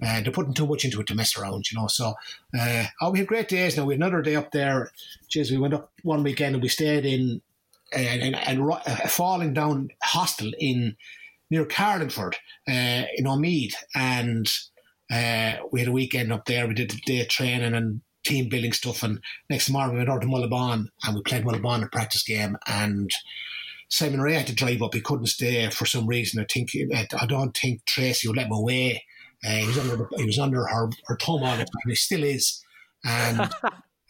uh, they're putting too much into it to mess around, you know. So, uh, oh, we had great days. Now we had another day up there. Jeez, we went up one weekend and we stayed in and, and, and uh, falling down hostel in near Carlingford uh, in Omeath, and uh, we had a weekend up there. We did the day training and team building stuff, and next morning we went over to Mullabawn and we played Mullabawn a practice game, and Simon Ray had to drive up. He couldn't stay for some reason. I think I don't think Tracy would let him away. Uh, he was under he was under her her thumb on it, time. He still is, and.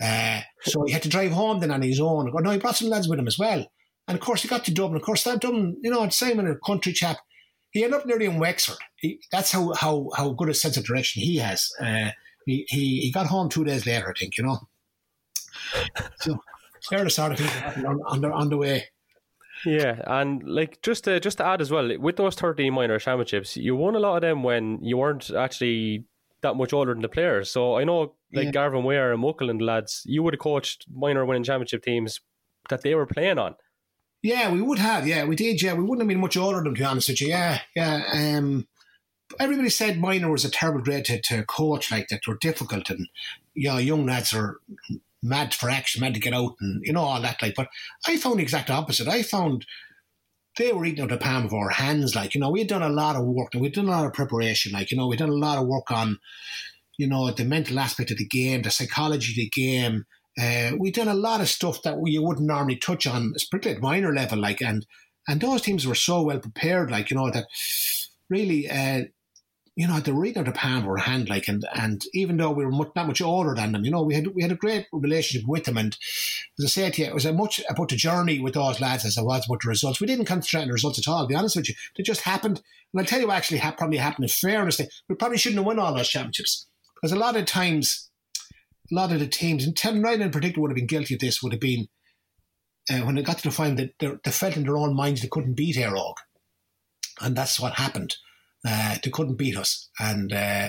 Uh, so he had to drive home then on his own. No, he brought some lads with him as well. And of course, he got to Dublin. Of course, that Dublin, you know, Simon, a country chap, he ended up nearly in Wexford. He, that's how, how, how good a sense of direction he has. Uh, he, he, he got home two days later, I think, you know. So the of things that on, on, the, on the way. Yeah, and like just to just to add as well, with those thirteen minor championships, you won a lot of them when you weren't actually that much older than the players. So I know like yeah. Garvin Ware and Muckle and the lads, you would have coached minor winning championship teams that they were playing on. Yeah, we would have. Yeah, we did. Yeah, we wouldn't have been much older than them, to be honest with you. Yeah, yeah. Um, everybody said minor was a terrible grade to, to coach, like that. Were difficult, and you know, young lads are mad for action, mad to get out, and you know all that. Like, but I found the exact opposite. I found they were eating out the palm of our hands. Like, you know, we had done a lot of work and we'd done a lot of preparation. Like, you know, we'd done a lot of work on, you know, the mental aspect of the game, the psychology of the game. Uh, we've done a lot of stuff that we wouldn't normally touch on, particularly at minor level, like and and those teams were so well prepared, like you know that really, uh, you know, the reading of the palm were hand, like and and even though we were much, not much older than them, you know, we had we had a great relationship with them, and as I said to you, it was as much about the journey with those lads as it was about the results. We didn't concentrate on the results at all. To be honest with you, they just happened, and I'll tell you what actually ha- probably happened. In fairness, we probably shouldn't have won all those championships because a lot of times, a lot of the teams, and Tim Ryan in particular would have been guilty of this, would have been uh, when they got to the final, that they, felt in their own minds they couldn't beat Éire Óg. And that's what happened. Uh, they couldn't beat us. And uh,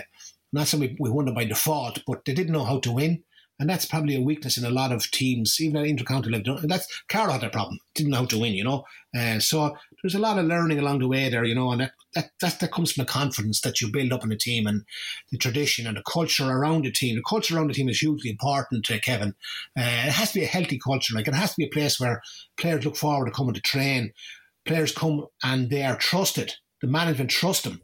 not saying we, we won it by default, but they didn't know how to win. And that's probably a weakness in a lot of teams, even at intercounty level. And that's Carlow had a problem, didn't know how to win, you know. Uh, so there's a lot of learning along the way there, you know, and that, that, that, that comes from the confidence that you build up in a team and the tradition and the culture around the team. The culture around the team is hugely important, uh, Kevin. Uh, it has to be a healthy culture. Like it has to be a place where players look forward to coming to train. Players come and they are trusted. The management trust them.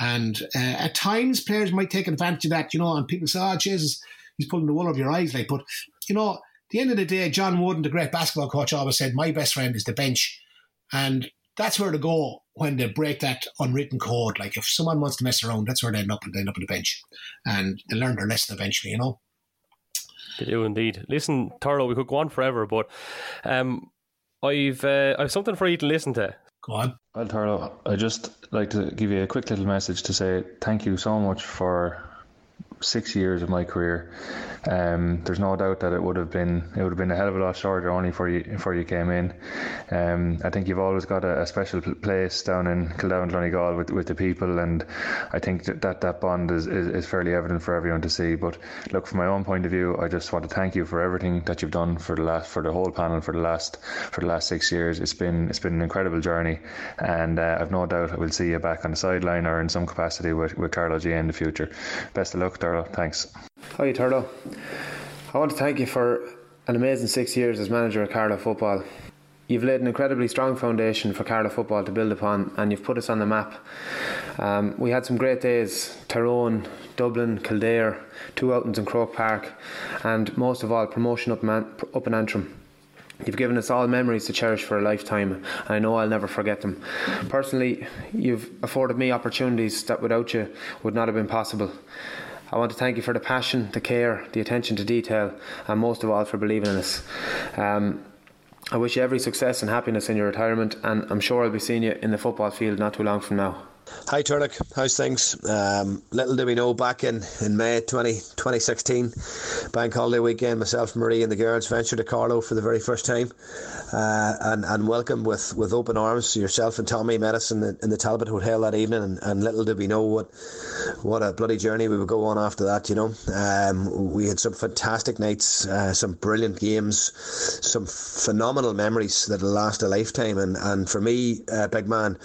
And uh, at times, players might take advantage of that, you know, and people say, oh, Jesus, he's pulling the wool over your eyes. Like, but, you know, the end of the day, John Wooden, the great basketball coach, always said, my best friend is the bench. And that's where to go when they break that unwritten code. Like if someone wants to mess around, that's where they end up and they end up on the bench. And they learn their lesson eventually, you know. They do indeed. Listen, Turlough, we could go on forever, but um, I've uh, I've something for you to listen to. Go on. Well, Turlough, I'd just like to give you a quick little message to say thank you so much for six years of my career. Um, there's no doubt that it would have been it would have been a hell of a lot shorter only for you before you came in. Um, I think you've always got a, a special place down in Kildavin Clonegal with with the people, and I think that that, that bond is, is, is, fairly evident for everyone to see. But look, from my own point of view, I just want to thank you for everything that you've done for the last for the whole panel for the last for the last six years. It's been it's been an incredible journey, and uh, I've no doubt I will see you back on the sideline or in some capacity with with Carlow GAA in the future. Best of luck, Turlough. Thanks. Hi, Turlough. I want to thank you for an amazing six years as manager of Carlow Football. You've laid an incredibly strong foundation for Carlow football to build upon, and you've put us on the map. Um, we had some great days Tyrone, Dublin, Kildare, two outings in Croke Park, and most of all, promotion up, man, up in Antrim. You've given us all memories to cherish for a lifetime, and I know I'll never forget them. Personally, you've afforded me opportunities that without you would not have been possible. I want to thank you for the passion, the care, the attention to detail, and most of all for believing in us. Um, I wish you every success and happiness in your retirement, and I'm sure I'll be seeing you in the football field not too long from now. Hi Turlough, how's things? Um, little do we know back in, in May 20, 2016, bank holiday weekend, myself, Marie, and the girls ventured to Carlow for the very first time uh, and, and welcome with, with open arms yourself and Tommy met in the, in the Talbot Hotel that evening. And, and little did we know what what a bloody journey we would go on after that, you know. Um, we had some fantastic nights, uh, some brilliant games, some phenomenal memories that'll last a lifetime. And, and for me, uh, big man,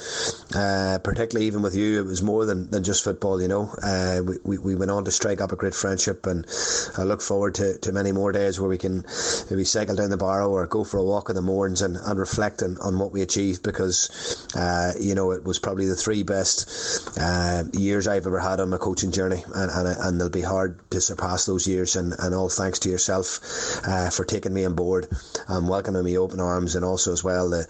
uh, particularly even with you, it was more than, than just football, you know. Uh, we, we, we went on to strike up a great friendship, and I look forward to, to many more days where we can maybe cycle down the Barrow or go for a walk in the moorings and, and reflect on, on what we achieved because, uh, you know, it was probably the three best uh, years I've ever had on my coaching journey, and, and, and they'll be hard to surpass those years. And, and all thanks to yourself uh, for taking me on board and welcoming me open arms, and also as well the,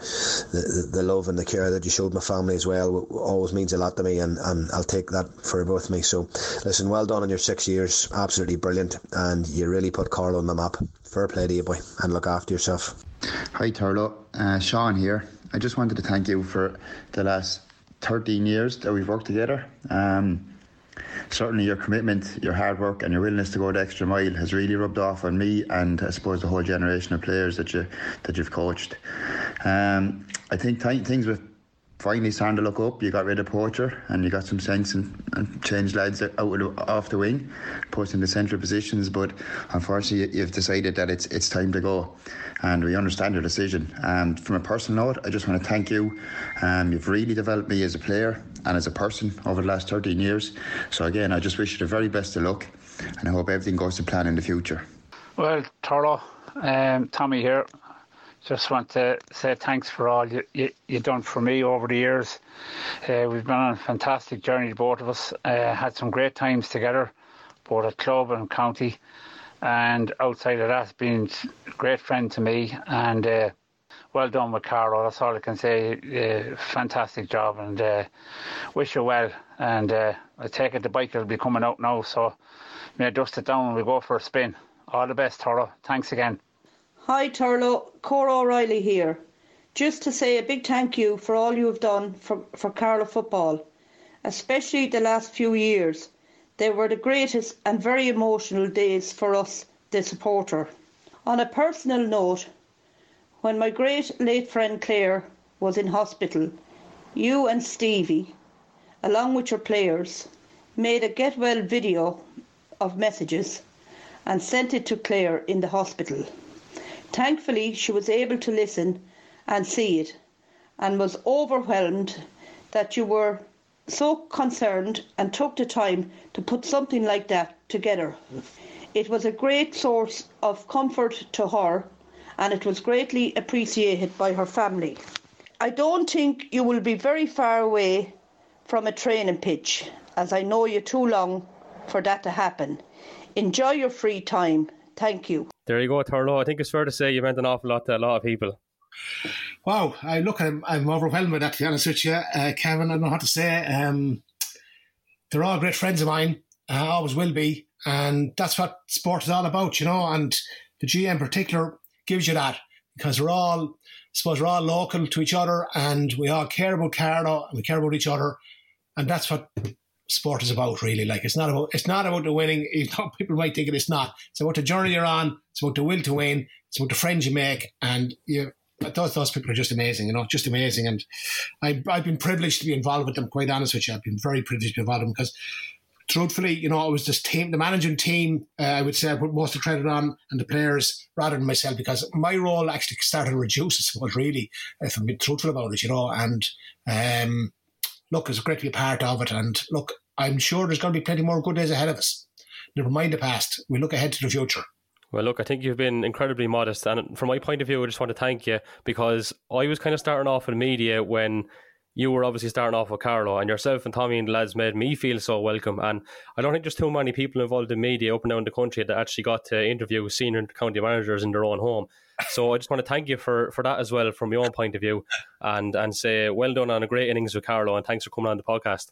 the, the love and the care that you showed my family as well always means a lot to me, and, and I'll take that for both me. So, listen, well done on your six years, absolutely brilliant, and you really put Carlow on the map. Fair play to you, boy, and look after yourself. Hi, Turlough. Uh, Sean here. I just wanted to thank you for the last 13 years that we've worked together. Um, certainly your commitment, your hard work, and your willingness to go the extra mile has really rubbed off on me and I suppose the whole generation of players that you that you've coached. Um, I think th- things with finally starting to look up. You got rid of Poacher and you got some sense and, and changed lads out of, off the wing, put in the central positions. But unfortunately, you've decided that it's it's time to go, and we understand your decision. And from a personal note, I just want to thank you. Um, you've really developed me as a player and as a person over the last 13 years. So again, I just wish you the very best of luck, and I hope everything goes to plan in the future. Well, Turlough, um, Tommy here just want to say thanks for all you, you, you've done for me over the years. Uh, we've been on a fantastic journey, both of us. Uh, had some great times together, both at club and county. And outside of that, been a great friend to me. And uh, well done with Carlow. That's all I can say. Uh, fantastic job, and uh, wish you well. And uh, I take it the bike will be coming out now, so may I dust it down and we go for a spin. All the best, Turlough. Thanks again. Hi, Turlough. Cora O'Reilly here. Just to say a big thank you for all you have done for, for Carlow football, especially the last few years. They were the greatest and very emotional days for us, the supporter. On a personal note, when my great late friend Claire was in hospital, you and Stevie, along with your players, made a get well video of messages and sent it to Claire in the hospital. Thankfully, she was able to listen and see it and was overwhelmed that you were so concerned and took the time to put something like that together. It was a great source of comfort to her and it was greatly appreciated by her family. I don't think you will be very far away from a training pitch, as I know you too long for that to happen. Enjoy your free time. Thank you. There you go, Turlough. I think it's fair to say you meant an awful lot to a lot of people. Wow, I look, I'm, I'm overwhelmed with that. To be honest with you, uh, Kevin, I don't know what to say. Um, they're all great friends of mine. Uh, always will be, and that's what sport is all about, you know. And the GAA in particular gives you that because we're all, I suppose, we're all local to each other, and we all care about Carlow and we care about each other, and that's what sport is about, really. Like it's not about it's not about the winning. People might think it is not. It's about the journey you're on. It's about the will to win. It's about the friends you make, and you. Those those people are just amazing, you know, just amazing. And I, I've been privileged to be involved with them. Quite honest with you, I've been very privileged to be involved with them because truthfully, you know, it was this team, the managing team, uh, I would say I put most of the credit on and the players rather than myself because my role actually started to reduce, I suppose, really, if I'm being truthful about it, you know. And um, look, it's great to be a part of it. And look, I'm sure there's going to be plenty more good days ahead of us. Never mind the past. We look ahead to the future. Well, look, I think you've been incredibly modest. And from my point of view, I just want to thank you because I was kind of starting off in media when you were obviously starting off with Carlow, and yourself and Tommy and the lads made me feel so welcome. And I don't think there's too many people involved in media up and down the country that actually got to interview senior county managers in their own home. So I just want to thank you for, for that as well, from your own point of view, and and say well done on a great innings with Carlow, and thanks for coming on the podcast.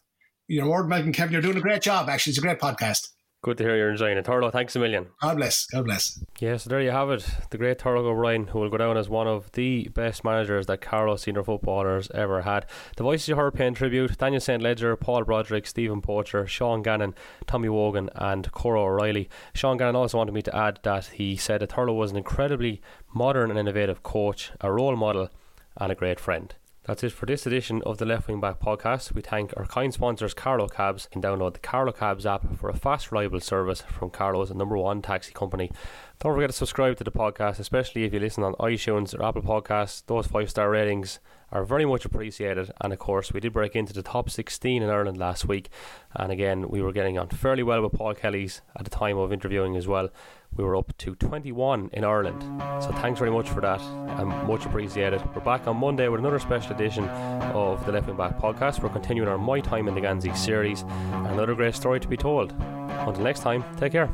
You're more than welcome, Kevin. You're doing a great job. Actually, it's a great podcast. Good to hear you're enjoying it. Turlough, thanks a million. God bless. God bless. Yeah, so there you have it. The great Turlough O'Brien, who will go down as one of the best managers that Carlow senior footballers ever had. The voices you heard paying tribute Daniel St. Ledger, Paul Broderick, Stephen Poacher, Sean Gannon, Tommy Wogan, and Cora O'Reilly. Sean Gannon also wanted me to add that he said that Turlough was an incredibly modern and innovative coach, a role model, and a great friend. That's it for this edition of the Left Wing Back podcast. We thank our kind sponsors, Carlow Cabs. You can download the Carlow Cabs app for a fast, reliable service from Carlow's number one taxi company. Don't forget to subscribe to the podcast, especially if you listen on iTunes or Apple Podcasts. Those five star ratings are very much appreciated. And of course, we did break into the top 16 in Ireland last week. And again, we were getting on fairly well with Paul Kelly's at the time of interviewing as well we were up to 21 in Ireland. So thanks very much for that and much appreciated. We're back on Monday with another special edition of the Left Wing Back podcast. We're continuing our My Time in the Gansey series another great story to be told. Until next time, take care.